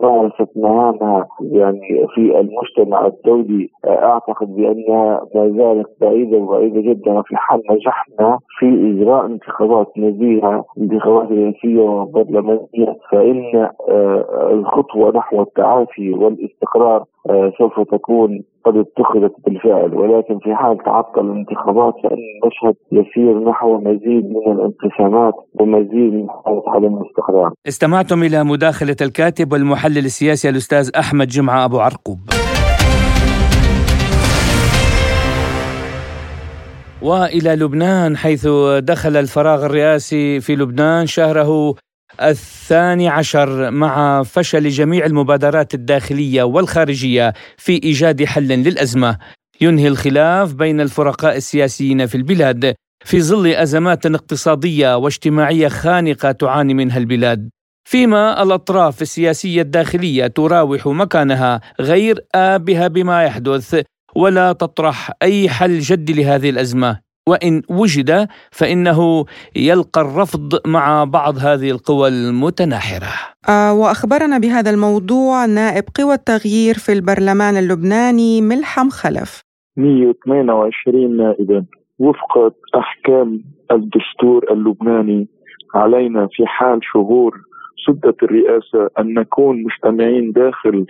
Speaker 7: ما شفناها يعني في المجتمع الدولي أعتقد بانها ما زالت بعيدة وبعيدة جدا وفي حال نجحنا في إجراء انتخابات نزيهه انتخابات رئاسيه وبرلمانية. فإن الخطوة نحو التعافي والإستقرار سوف تكون قد اتخذت بالفعل ولكن في حال تعطل الانتخابات فإن المشهد يسير نحو مزيد من الانقسامات ومزيد من حالة عدم الاستقرار
Speaker 2: استمعتم إلى مداخلة الكاتب والمحلل السياسي الأستاذ أحمد جمعة أبو عرقوب. وإلى لبنان حيث دخل الفراغ الرئاسي في لبنان شهره الثاني عشر مع فشل جميع المبادرات الداخلية والخارجية في إيجاد حل للأزمة. ينهي الخلاف بين الفرقاء السياسيين في البلاد في ظل أزمات اقتصادية واجتماعية خانقة تعاني منها البلاد. فيما الأطراف السياسية الداخلية تراوح مكانها غير آبها بما يحدث ولا تطرح أي حل جدي لهذه الأزمة. وإن وجد فإنه يلقى الرفض مع بعض هذه القوى المتناحرة.
Speaker 3: آه وأخبرنا بهذا الموضوع نائب قوى التغيير في البرلمان اللبناني ملحم خلف.
Speaker 8: 128 نائبا وفق أحكام الدستور اللبناني علينا في حال شهور سدة الرئاسة أن نكون مجتمعين داخل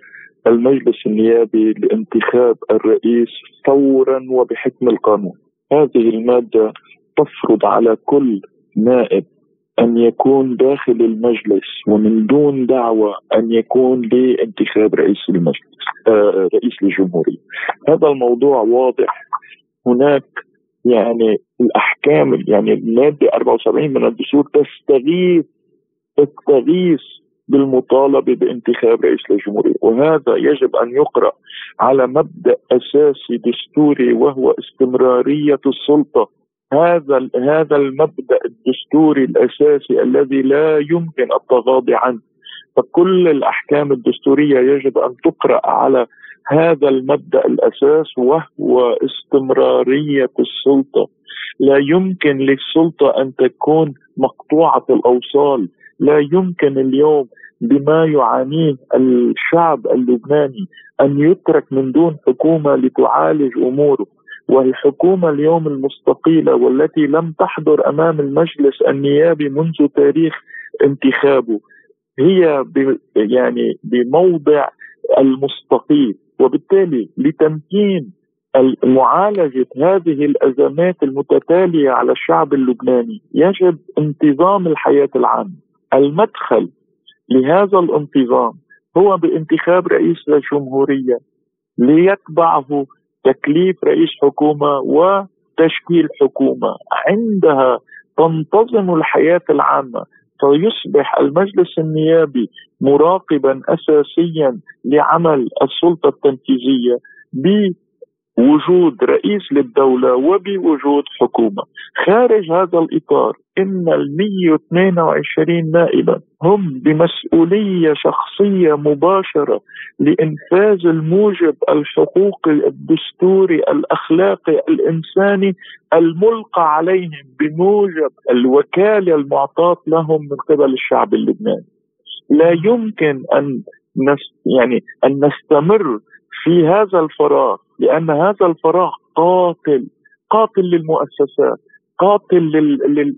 Speaker 8: المجلس النيابي لانتخاب الرئيس فورا وبحكم القانون هذه المادة تفرض على كل نائب أن يكون داخل المجلس ومن دون دعوة أن يكون لانتخاب رئيس المجلس آه رئيس الجمهورية. هذا الموضوع واضح. هناك يعني الأحكام يعني المادة 74 من الدستور تستغيث تستغيث بالمطالبة بانتخاب رئيس الجمهورية وهذا يجب أن يقرأ على مبدأ أساسي دستوري وهو استمرارية السلطة. هذا هذا المبدأ الدستوري الأساسي الذي لا يمكن التغاضي عنه. فكل الأحكام الدستورية يجب أن تقرأ على هذا المبدأ الأساس وهو استمرارية السلطة. لا يمكن للسلطة أن تكون مقطوعة الأوصال لا يمكن اليوم بما يعانيه الشعب اللبناني أن يترك من دون حكومة لتعالج أموره. والحكومة اليوم المستقيلة والتي لم تحضر أمام المجلس النيابي منذ تاريخ انتخابه هي يعني بموضع المستقيل. وبالتالي لتمكين معالجة هذه الأزمات المتتالية على الشعب اللبناني يجب انتظام الحياة العامة. المدخل لهذا الانتظام هو بانتخاب رئيس الجمهورية ليتبعه تكليف رئيس حكومة وتشكيل حكومة. عندها تنتظم الحياة العامة فيصبح المجلس النيابي مراقبا اساسيا لعمل السلطة التنفيذية بوجود رئيس للدولة وبوجود حكومة. خارج هذا الإطار إن ال 122 نائبا هم بمسؤولية شخصية مباشرة لإنفاذ الموجب الحقوقي الدستوري الأخلاقي الإنساني الملقى عليهم بموجب الوكالة المعطاة لهم من قبل الشعب اللبناني. لا يمكن أن يعني أن نستمر في هذا الفراغ لأن هذا الفراغ قاتل قاتل للمؤسسات قاتل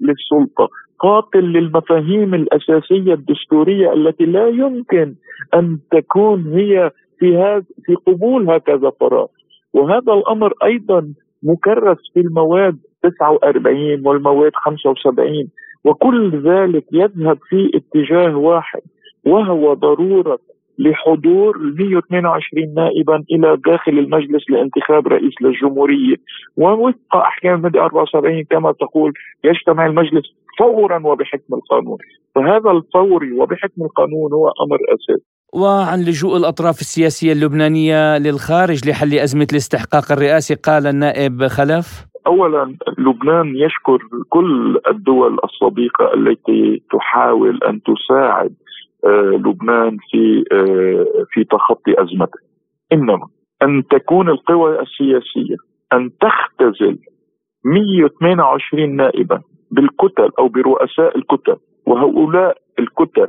Speaker 8: للسلطة قاتل للمفاهيم الأساسية الدستورية التي لا يمكن أن تكون هي في هذا في قبول هكذا فراغ. وهذا الأمر أيضا مكرس في المواد 49 والمواد 75 وكل ذلك يذهب في اتجاه واحد وهو ضرورة لحضور 122 نائبا إلى داخل المجلس لانتخاب رئيس للجمهورية. ووفق أحكام الماده 74 كما تقول يجتمع المجلس فورا وبحكم القانون. فهذا الفوري وبحكم القانون هو أمر أساسي.
Speaker 2: وعن لجوء الأطراف السياسية اللبنانية للخارج لحل أزمة الاستحقاق الرئاسي قال النائب خلف
Speaker 8: اولا لبنان يشكر كل الدول الصديقه التي تحاول أن تساعد لبنان في آه، في تخطي أزمته. إنما أن تكون القوى السياسية أن تختزل 128 نائبا بالكتل أو برؤساء الكتل وهؤلاء الكتل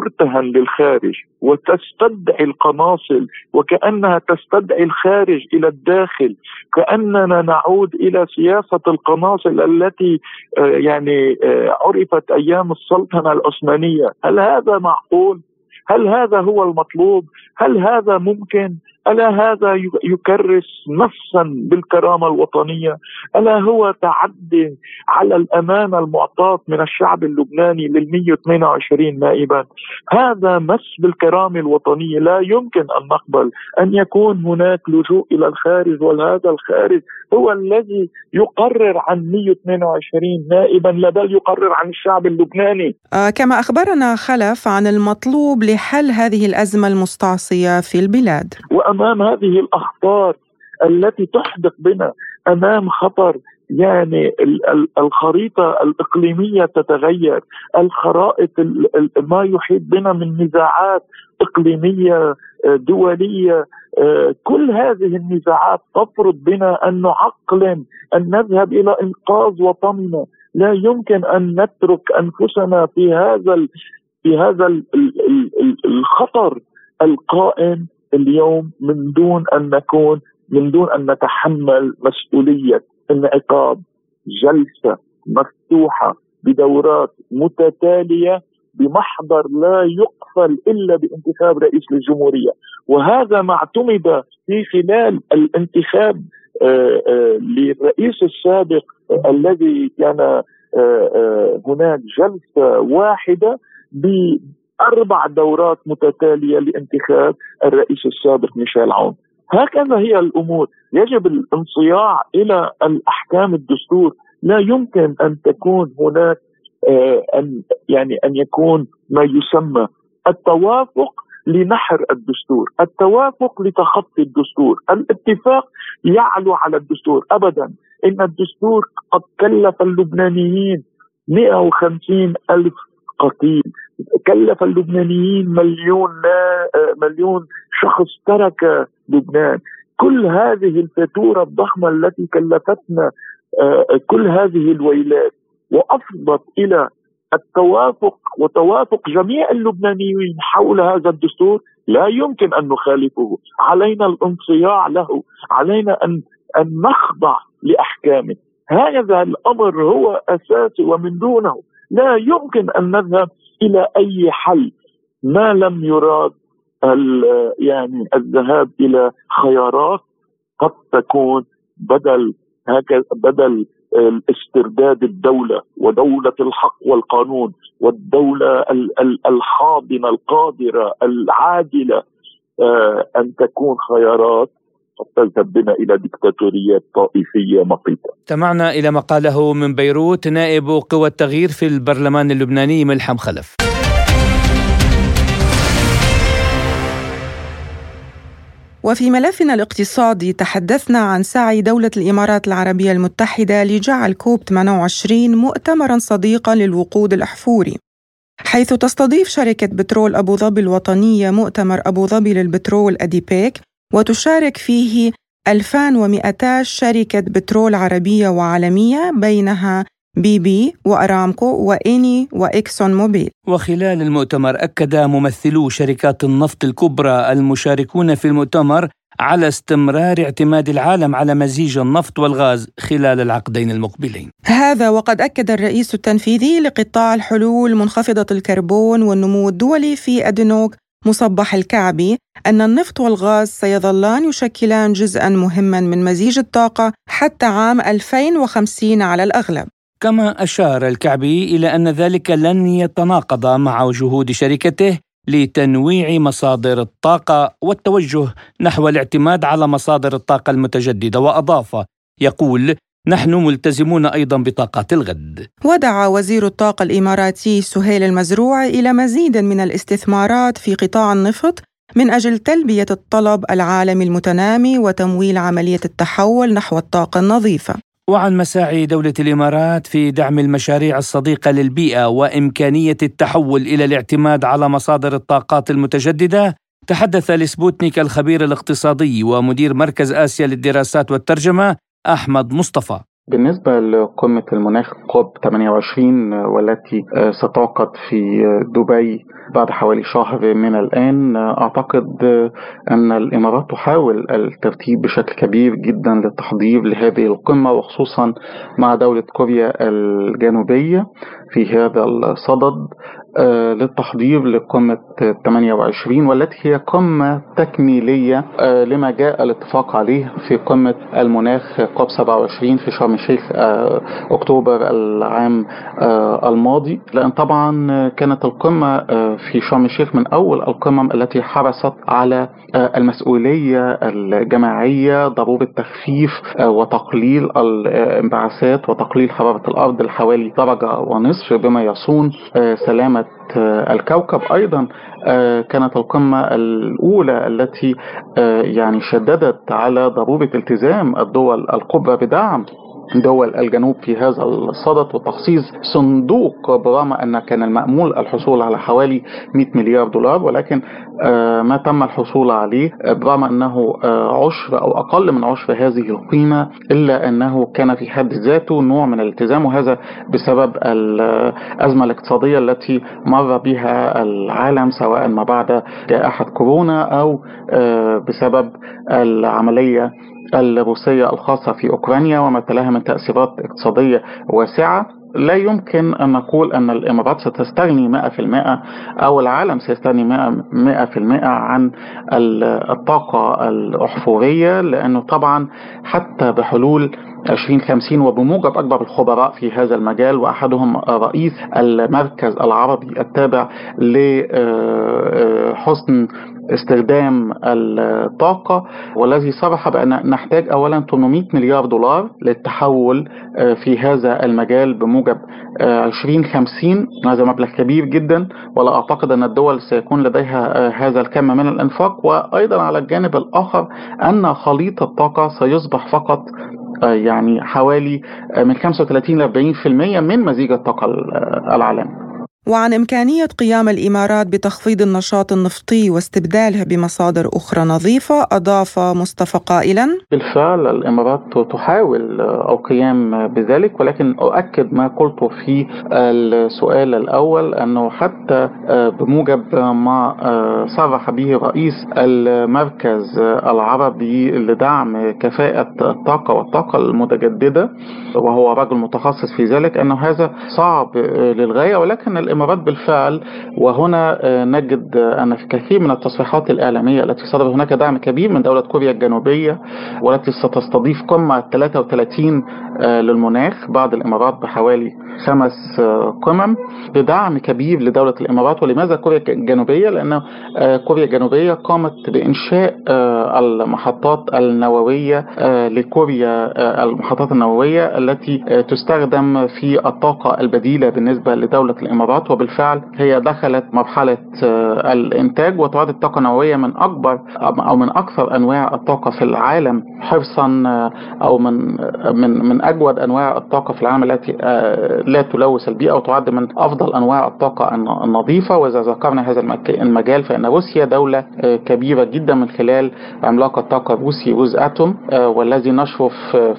Speaker 8: ترتهن للخارج وتستدعي القناصل وكأنها تستدعي الخارج إلى الداخل كأننا نعود إلى سياسة القناصل التي آه، يعني آه، عرفت أيام السلطنة العثمانية. هل هذا معقول؟ هل هذا هو المطلوب؟ هل هذا ممكن؟ ألا هذا يكرس نصا بالكرامة الوطنية؟ ألا هو تعدي على الأمانة المعطاة من الشعب اللبناني لل 122 نائبا؟ هذا مس بالكرامة الوطنية. لا يمكن أن نقبل أن يكون هناك لجوء إلى الخارج وهذا الخارج هو الذي يقرر عن 122 نائبا لا بل يقرر عن الشعب اللبناني.
Speaker 3: آه كما أخبرنا خلف عن المطلوب لحل هذه الأزمة المستعصية في البلاد.
Speaker 8: وامام هذه الاخطار التي تحدق بنا أمام خطر يعني الخريطة الإقليمية تتغير الخرائط ما يحيط بنا من نزاعات إقليمية دولية كل هذه النزاعات تفرض بنا أن نعقلن أن نذهب إلى إنقاذ وطننا. لا يمكن أن نترك أنفسنا في هذا في هذا الخطر القائم اليوم من دون أن نكون من دون أن نتحمل مسؤولية انعقاد جلسة مفتوحة بدورات متتالية بمحضر لا يقفل إلا بانتخاب رئيس للجمهورية. وهذا ما اعتمد في خلال الانتخاب آه، آه، للرئيس السابق الذي كان آه، هناك جلسة واحدة أربع دورات متتالية لانتخاب الرئيس السابق ميشيل عون. هكذا هي الأمور. يجب الانصياع إلى الأحكام الدستور. لا يمكن أن تكون هناك آه أن يعني أن يكون ما يسمى التوافق لنحر الدستور التوافق لتخطي الدستور. الاتفاق يعلو على الدستور أبدا. إن الدستور قد كلف اللبنانيين 150 ألف قتيل. كلف اللبنانيين مليون مليون شخص ترك لبنان. كل هذه الفاتوره الضخمة التي كلفتنا آه، كل هذه الويلات وأفضت إلى التوافق وتوافق جميع اللبنانيين حول هذا الدستور لا يمكن أن نخالفه، علينا الانصياع له، علينا أن أن نخضع لأحكامه، هذا الأمر هو اساسي ومن دونه. لا يمكن أن نذهب إلى أي حل. ما لم يراد يعني الذهاب إلى خيارات قد تكون بدل هكذا بدل استرداد الدولة ودولة الحق والقانون والدولة الحاضنة القادرة العادلة آه، أن تكون خيارات. قد تذهب بنا إلى ديكتاتوريات طائفية مقيتة.
Speaker 2: استمعنا إلى ما قاله من بيروت نائب قوى التغيير في البرلمان اللبناني ملحم خلف.
Speaker 3: وفي ملفنا الاقتصادي تحدثنا عن سعي دولة الإمارات العربية المتحدة لجعل كوب 28 مؤتمرا صديقا للوقود الأحفوري حيث تستضيف شركة بترول أبو ظبي الوطنية مؤتمر أبو ظبي للبترول أديبيك وتشارك فيه 2200 شركة بترول عربية وعالمية بينها بي بي وأرامكو وإني وإكسون موبيل
Speaker 2: وخلال المؤتمر أكد ممثلو شركات النفط الكبرى المشاركون في المؤتمر على استمرار اعتماد العالم على مزيج النفط والغاز خلال العقدين المقبلين.
Speaker 3: هذا وقد أكد الرئيس التنفيذي لقطاع الحلول منخفضة الكربون والنمو الدولي في أدنوك مصبح الكعبي أن النفط والغاز سيظلان يشكلان جزءا مهما من مزيج الطاقة حتى عام 2050 على الأغلب.
Speaker 2: كما أشار الكعبي إلى أن ذلك لن يتناقض مع جهود شركته لتنويع مصادر الطاقة والتوجه نحو الاعتماد على مصادر الطاقة المتجددة وأضاف يقول نحن ملتزمون أيضا بطاقات الغد.
Speaker 3: ودعا وزير الطاقة الإماراتي سهيل المزروع إلى مزيد من الاستثمارات في قطاع النفط من أجل تلبية الطلب العالمي المتنامي وتمويل عملية التحول نحو الطاقة النظيفة.
Speaker 2: وعن مساعي دولة الإمارات في دعم المشاريع الصديقة للبيئة وإمكانية التحول إلى الاعتماد على مصادر الطاقات المتجددة تحدث لسبوتنيك الخبير الاقتصادي ومدير مركز آسيا للدراسات والترجمة أحمد مصطفى.
Speaker 9: بالنسبة لقمة المناخ كوب 28 والتي ستعقد في دبي بعد حوالي شهر من الآن أعتقد أن الإمارات تحاول الترتيب بشكل كبير جدا للتحضير لهذه القمة وخصوصا مع دولة كوريا الجنوبية في هذا الصدد. آه، للتحضير لقمة 28 والتي هي قمة تكميلية آه، لما جاء الاتفاق عليه في قمة المناخ كوب 27 في شرم الشيخ آه، أكتوبر العام الماضي. لأن طبعا كانت القمة في شرم الشيخ من أول القمم التي حرصت على المسؤولية الجماعية ضرورة تخفيف وتقليل الانبعاثات وتقليل حرارة الأرض لحوالي درجة ونصف بما يصون سلامة آه، الكوكب أيضا آه، كانت القمة الأولى التي آه، يعني شددت على ضرورة التزام الدول الكبرى بدعم. دول الجنوب في هذا الصدد وتخصيص صندوق برغم أن كان المأمول الحصول على حوالي 100 مليار دولار ولكن آه، ما تم الحصول عليه برغم أنه آه، عشر أو أقل من عشر هذه القيمة إلا أنه كان في حد ذاته نوع من الالتزام وهذا بسبب الأزمة الاقتصادية التي مر بها العالم سواء ما بعد جائحة كورونا أو آه، بسبب العملية الروسية الخاصة في أوكرانيا وما تلاها من تأثيرات اقتصادية واسعة. لا يمكن أن نقول أن الإمارات ستستغني 100% أو العالم سيستغني 100% عن الطاقة الأحفورية لأنه طبعا حتى بحلول 2050 وبموجب أكبر الخبراء في هذا المجال وأحدهم رئيس المركز العربي التابع لحسن استخدام الطاقة والذي صرح بأن نحتاج أولا 800 مليار دولار للتحول آه، في هذا المجال بموجب 2050 آه، هذا مبلغ كبير جدا ولا أعتقد أن الدول سيكون لديها آه، هذا الكم من الإنفاق. وأيضا على الجانب الآخر أن خليط الطاقة سيصبح فقط يعني حوالي من 35 ل 40% من مزيج الطاقة العالمي.
Speaker 3: وعن إمكانية قيام الإمارات بتخفيض النشاط النفطي واستبدالها بمصادر أخرى نظيفة أضاف مصطفى قائلا
Speaker 9: بالفعل الإمارات تحاول القيام بذلك ولكن أؤكد ما قلته في السؤال الأول أنه حتى بموجب ما صرح به رئيس المركز العربي لدعم كفاءة الطاقة والطاقة المتجددة وهو رجل متخصص في ذلك أنه هذا صعب للغاية ولكن الإمارات بالفعل وهنا آه، نجد أن في كثير من التصريحات الإعلامية التي صدرت هناك دعم كبير من دولة كوريا الجنوبية والتي ستستضيف قمة 33 آه، للمناخ بعد الإمارات بحوالي خمس آه، قمم بدعم كبير لدولة الإمارات ولماذا كوريا الجنوبية؟ لأن كوريا الجنوبية قامت بإنشاء المحطات النووية لكوريا المحطات النووية التي تستخدم في الطاقة البديلة بالنسبة لدولة الإمارات الإمارات وبالفعل هي دخلت مرحلة آه، الإنتاج وتعد الطاقة النووية من أكبر أو من أكثر أنواع الطاقة في العالم حرصا آه، أو من آه، من أجود أنواع الطاقة في العالم التي لا تلوث البيئة وتعد من أفضل أنواع الطاقة النظيفة. وإذا ذكرنا هذا المجال فإن روسيا دولة كبيرة جدا من خلال عملاق الطاقة الروسي روز أتوم والذي نشرف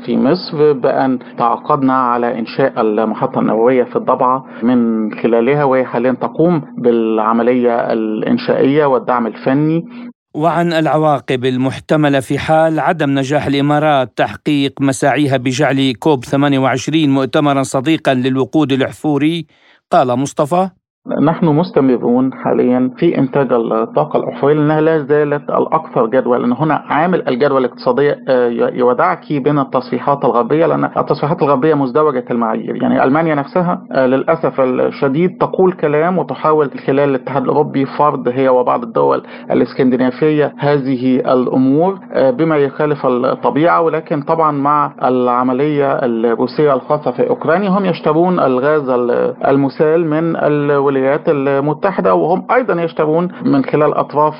Speaker 9: في مصر بأن تعاقدنا على إنشاء المحطة النووية في الضبعة من خلال عليها وهي حاليا تقوم بالعملية الإنشائية والدعم الفني
Speaker 2: وعن العواقب المحتملة في حال عدم نجاح الإمارات تحقيق مساعيها بجعل كوب 28 مؤتمرا صديقا للوقود الأحفوري قال مصطفى
Speaker 9: نحن مستمرون حاليا في إنتاج الطاقة الاحفوريه لأنها لا زالت الأكثر جدوى لأن هنا عامل الجدوى الاقتصادية آه، يودعك بين التصريحات الغربية لأن التصريحات الغربية مزدوجة المعايير يعني ألمانيا نفسها آه، للأسف الشديد تقول كلام وتحاول خلال الاتحاد الأوروبي فرض هي وبعض الدول الإسكندنافية هذه الأمور آه، بما يخالف الطبيعة. ولكن طبعا مع العملية الروسية الخاصة في أوكرانيا هم يشترون الغاز المسال من الولايات الولايات المتحدة وهم أيضا يشترون من خلال أطراف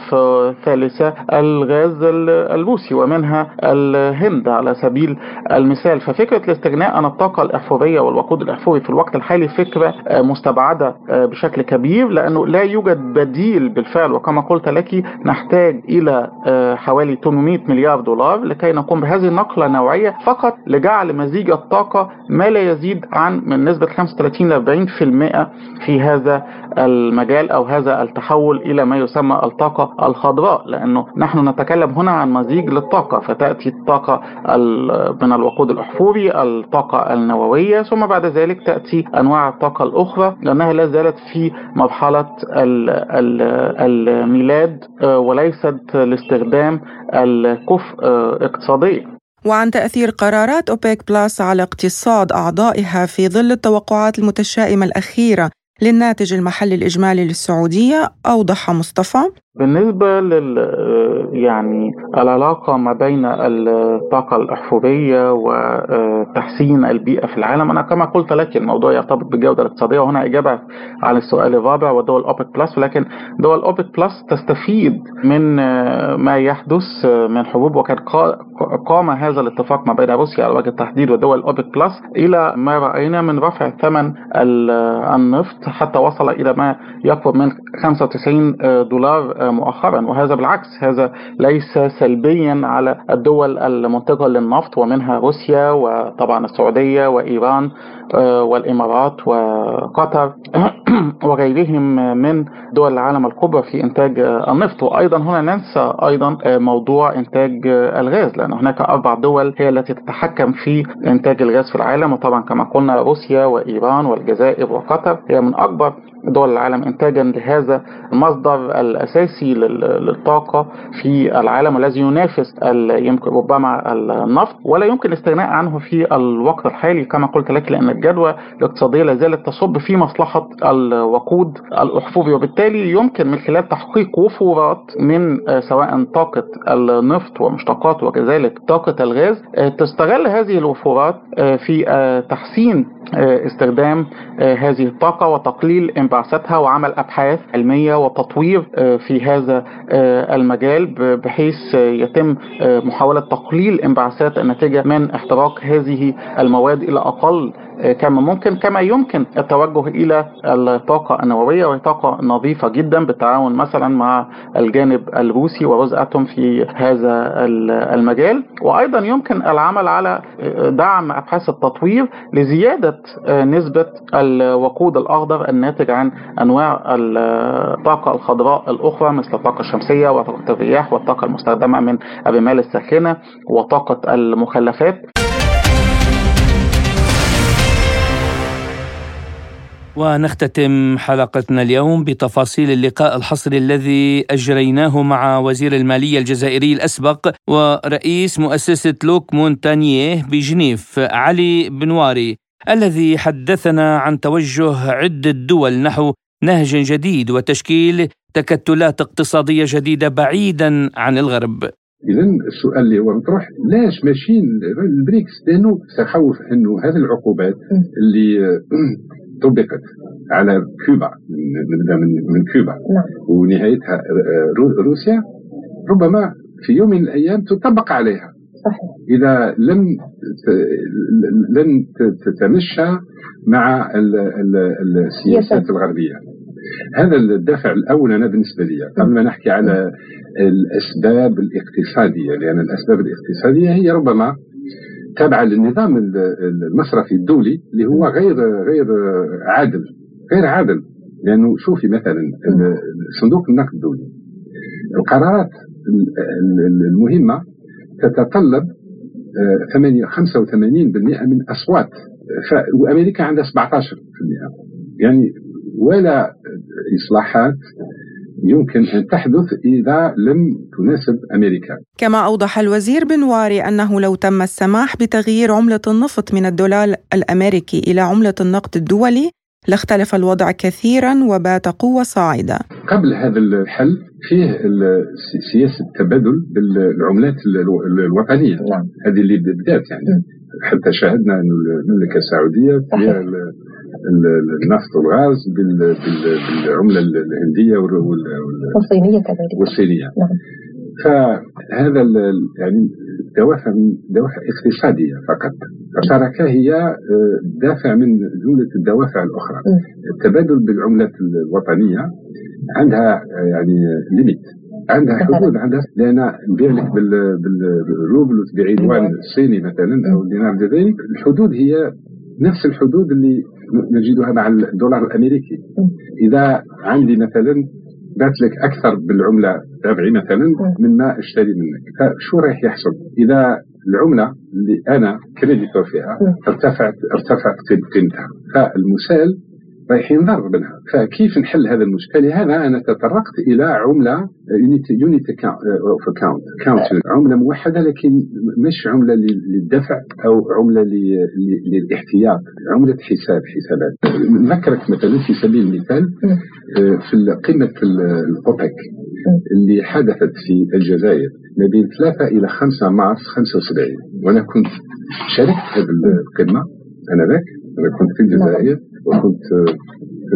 Speaker 9: ثالثة الغاز الروسي ومنها الهند على سبيل المثال. ففكرة الاستغناء عن الطاقة الأحفورية والوقود الأحفوري في الوقت الحالي فكرة مستبعدة بشكل كبير لأنه لا يوجد بديل بالفعل. وكما قلت لك نحتاج إلى حوالي 800 مليار دولار لكي نقوم بهذه النقلة النوعية فقط لجعل مزيج الطاقة ما لا يزيد عن من نسبة 35 ل 40% في هذا المجال أو هذا التحول إلى ما يسمى الطاقة الخضراء لأنه نحن نتكلم هنا عن مزيج للطاقة فتأتي الطاقة من الوقود الأحفوري الطاقة النووية ثم بعد ذلك تأتي أنواع الطاقة الأخرى لأنها لا زالت في مرحلة الميلاد وليست لاستخدام الكفء اقتصاديا
Speaker 3: وعن تأثير قرارات أوبيك بلس على اقتصاد أعضائها في ظل التوقعات المتشائمة الأخيرة للناتج المحلي الإجمالي للسعودية أوضح مصطفى.
Speaker 9: بالنسبة لل يعني العلاقة ما بين الطاقة الأحفورية وتحسين البيئة في العالم أنا كما قلت لك الموضوع يرتبط بالجودة الاقتصادية وهنا إجابة على السؤال الرابع ودول أوبك plus ولكن دول أوبك plus تستفيد من ما يحدث من حروب وكان قام هذا الاتفاق ما بين روسيا على وجه التحديد ودول أوبك plus إلى ما رأينا من رفع ثمن النفط حتى وصل إلى ما يقرب من 95 دولار مؤخرا وهذا بالعكس هذا ليس سلبيا على الدول المنتجة للنفط ومنها روسيا وطبعا السعودية وإيران والإمارات وقطر [coughs] وغيرهم من دول العالم الكبرى في إنتاج النفط. وأيضا هنا ننسى أيضا موضوع إنتاج الغاز لأن هناك أربع دول هي التي تتحكم في إنتاج الغاز في العالم. وطبعا كما قلنا روسيا وإيران والجزائر وقطر هي من أكبر دول العالم إنتاجا لهذا المصدر الأساسي للطاقة في العالم والذي ينافس يمكن ربما النفط ولا يمكن الاستغناء عنه في الوقت الحالي. كما قلت لك لأن الجدوى الاقتصادية لا زالت تصب في مصلحة الوقود الأحفوري وبالتالي يمكن من خلال تحقيق وفورات من سواء طاقة النفط ومشتقاته وكذلك طاقة الغاز تستغل هذه الوفورات في تحسين استخدام هذه الطاقة وتقليل انبعاثاتها وعمل أبحاث علمية وتطوير في هذا المجال بحيث يتم محاولة تقليل انبعاثات الناتجة من احتراق هذه المواد إلى أقل كما ممكن كما يمكن التوجه إلى الطاقة النووية وهي طاقة نظيفة جدا بالتعاون مثلا مع الجانب الروسي وروز اتوم في هذا المجال. وأيضا يمكن العمل على دعم أبحاث التطوير لزيادة نسبة الوقود الأخضر الناتج عن أنواع الطاقة الخضراء الأخرى مثل الطاقة الشمسية وطاقة الرياح والطاقة المستخدمة من الرمال الساخنة وطاقة المخلفات.
Speaker 2: ونختتم حلقتنا اليوم بتفاصيل اللقاء الحصري الذي أجريناه مع وزير المالية الجزائري الأسبق ورئيس مؤسسة لوك مونتانيه بجنيف علي بنواري الذي حدثنا عن توجه عدة دول نحو نهج جديد وتشكيل تكتلات اقتصادية جديدة بعيدا عن الغرب.
Speaker 10: اذا السؤال اللي هو مطروح ليش ماشيين البريكس لأنه سيخوف إنه هذه العقوبات اللي طبقت على كوبا نبدأ من, من كوبا. نعم. ونهايتها روسيا ربما في يوم من الأيام تطبق عليها. صحيح. إذا لم لن تتمشى مع السياسات الغربية. هذا الدافع الأول أنا بالنسبة لي. قبل ما نحكي على الأسباب الاقتصادية لأن الأسباب الاقتصادية هي ربما تابعة للنظام المصرفي الدولي اللي هو غير غير عادل غير عادل. لأنه شوفي مثلا صندوق النقد الدولي. القرارات المهمة تتطلب 85% من أصوات. وأمريكا عندها 17% يعني ولا إصلاحات يمكن أن تحدث إذا لم تناسب أمريكا
Speaker 3: كما أوضح الوزير بنواري أنه لو تم السماح بتغيير عملة النفط من الدولار الأمريكي إلى عملة النقد الدولي لاختلف الوضع كثيرا وبات قوة صاعدة.
Speaker 10: قبل هذا الحل فيه سياسة التبادل بالعملات الوطنية. نعم. هذه اللي بدات يعني. حتى شاهدنا أن المملكة السعودية فيها النفط والغاز بالعملة الهندية
Speaker 11: والصينية كذلك.
Speaker 10: والصينية. نعم. فهذا يعني دوافع من دوافع اقتصادية فقط. الشراكه هي آه، دافع من جملة الدوافع الأخرى. التبادل بالعملات الوطنية عندها آه، يعني limit عندها حدود عندها لأن نبيع لك بالروبل وتبيعي الصيني مثلا أو الدينار الجزائري الحدود هي نفس الحدود اللي نجدها مع الدولار الأمريكي. إذا عندي مثلا بعت لك أكثر بالعملة تبعي مثلا مما أشتري منك. فشو راح يحصل؟ إذا العملة اللي أنا creditor فيها ارتفعت ارتفعت قيمتها. فالمسال رايح ينضر منها فكيف نحل هذا المشكل لهذا أنا تطرقت إلى عملة unity unity count count عملة موحدة لكن مش عملة للدفع أو عملة للاحتياط. عملة حساب حسابات. نذكرك مثلا في سبيل المثال آه، في قمة الأوبك اللي حدثت في الجزائر ما بين 3 إلى 5 مارس 75 وأنا كنت شاركت في هذه القمة أنا ذاك أنا كنت في الجزائر. وكنت في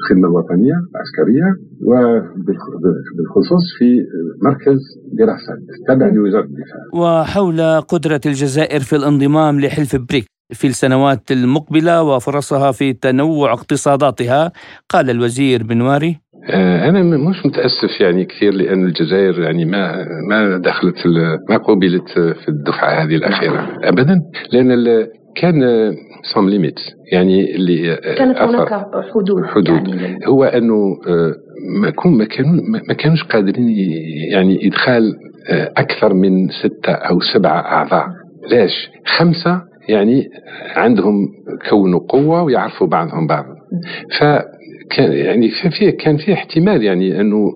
Speaker 10: الخدمة الوطنية العسكرية وبالخصوص في مركز دراسات تابع لوزارة الدفاع.
Speaker 2: وحول قدرة الجزائر في الانضمام لحلف بريك في السنوات المقبلة وفرصها في تنوع اقتصاداتها قال الوزير بنواري
Speaker 10: آه، أنا مش متأسف يعني كثير لأن الجزائر يعني ما ما دخلت ما قبلت في الدفعة هذه الأخيرة. أبدا؟ لأن كان سام ليميت يعني اللي
Speaker 11: كانت هناك حدود.
Speaker 10: حدود. يعني هو أنه آه، ما كون ما كانوا ما كانوش قادرين يعني إدخال آه، أكثر من ستة أو سبعة أعضاء. ليش؟ خمسة يعني عندهم كونوا قوة ويعرفوا بعضهم بعض. ف كان يعني في كان في احتمال يعني أنه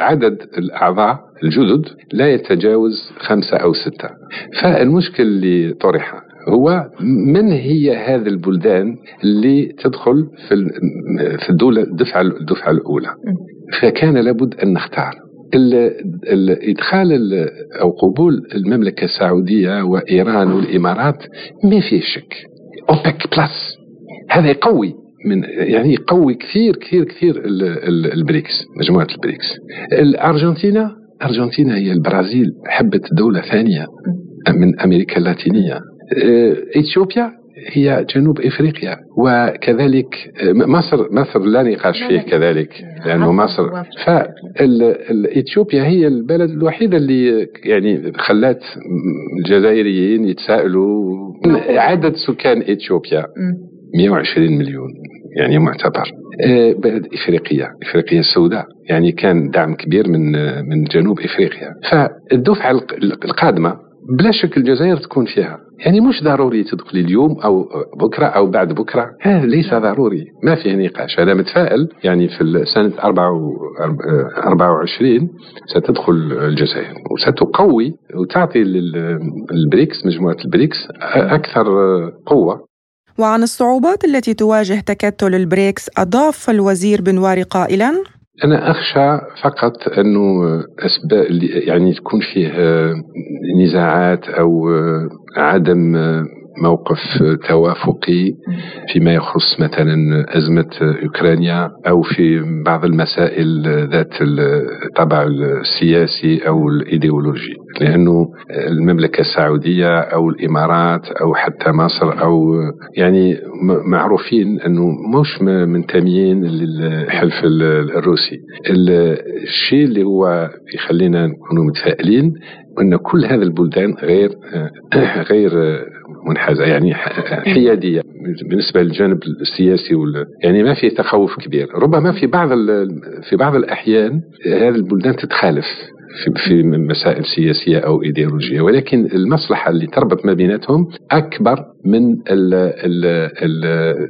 Speaker 10: عدد الأعضاء الجدد لا يتجاوز خمسة أو ستة. فالمشكل اللي طرح هو من هي هذه البلدان اللي تدخل في في الدولة الدفعة الدفعة الأولى؟ فكان لابد أن نختار. الادخال أو قبول المملكة السعودية وإيران والإمارات ما فيه شك. أوبك بلس. هذا يقوي من يعني يقوي كثير كثير كثير البريكس مجموعة البريكس. الارجنتينا ارجنتينا هي البرازيل حبت دولة ثانية من أمريكا اللاتينية. آه، إثيوبيا هي جنوب إفريقيا وكذلك آه، مصر مصر لا نقاش فيه كذلك لأنه مصر فاثيوبيا هي البلد الوحيدة اللي يعني خلات الجزائريين يتساءلوا عدد سكان إثيوبيا. 120 مليون يعني معتبر. آه، بلد افريقيا افريقيا السوداء يعني كان دعم كبير من من جنوب إفريقيا. فالدفعة القادمة بلا شك الجزائر تكون فيها. يعني مش ضروري تدخلي اليوم أو بكرة أو بعد بكرة. هذا ليس ضروري. ما فيه نقاش. أنا متفائل. يعني في سنة 24 ستدخل الجزائر. وستقوي وتعطي للبريكس مجموعة البريكس أكثر قوة.
Speaker 3: وعن الصعوبات التي تواجه تكتل البريكس أضاف الوزير بنواري قائلا
Speaker 10: أنا أخشى فقط أنه أسباب يعني تكون فيه نزاعات أو عدم موقف توافقي فيما يخص مثلا أزمة أوكرانيا أو في بعض المسائل ذات الطابع السياسي أو الإيديولوجي. لأنه المملكة السعودية أو الإمارات أو حتى مصر أو يعني معروفين أنه مش منتميين للحلف الروسي. الشيء اللي هو يخلينا نكون متفائلين أن كل هذه البلدان غير غير منحازة يعني حيادية بالنسبة للجانب السياسي وال... يعني ما في تخوف كبير. ربما في بعض ال... في بعض الأحيان هذه البلدان تتخالف في, في مسائل سياسية أو إيديولوجية ولكن المصلحة اللي تربط ما بيناتهم أكبر من ال ال ال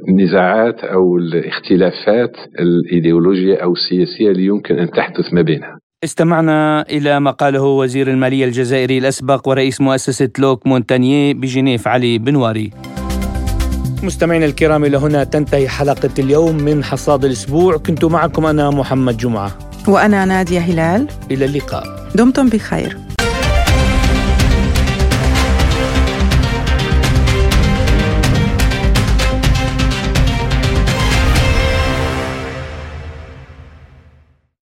Speaker 10: النزاعات أو الاختلافات الإيديولوجية أو السياسية اللي يمكن أن تحدث ما بينها.
Speaker 2: استمعنا إلى ما قاله وزير المالية الجزائري الأسبق ورئيس مؤسسة لوك مونتانيي بجنيف علي بنواري مستمعينا الكرام إلى هنا تنتهي حلقة اليوم من حصاد الأسبوع. كنت معكم أنا محمد جمعة.
Speaker 3: وأنا نادية هلال.
Speaker 2: إلى اللقاء.
Speaker 3: دمتم بخير.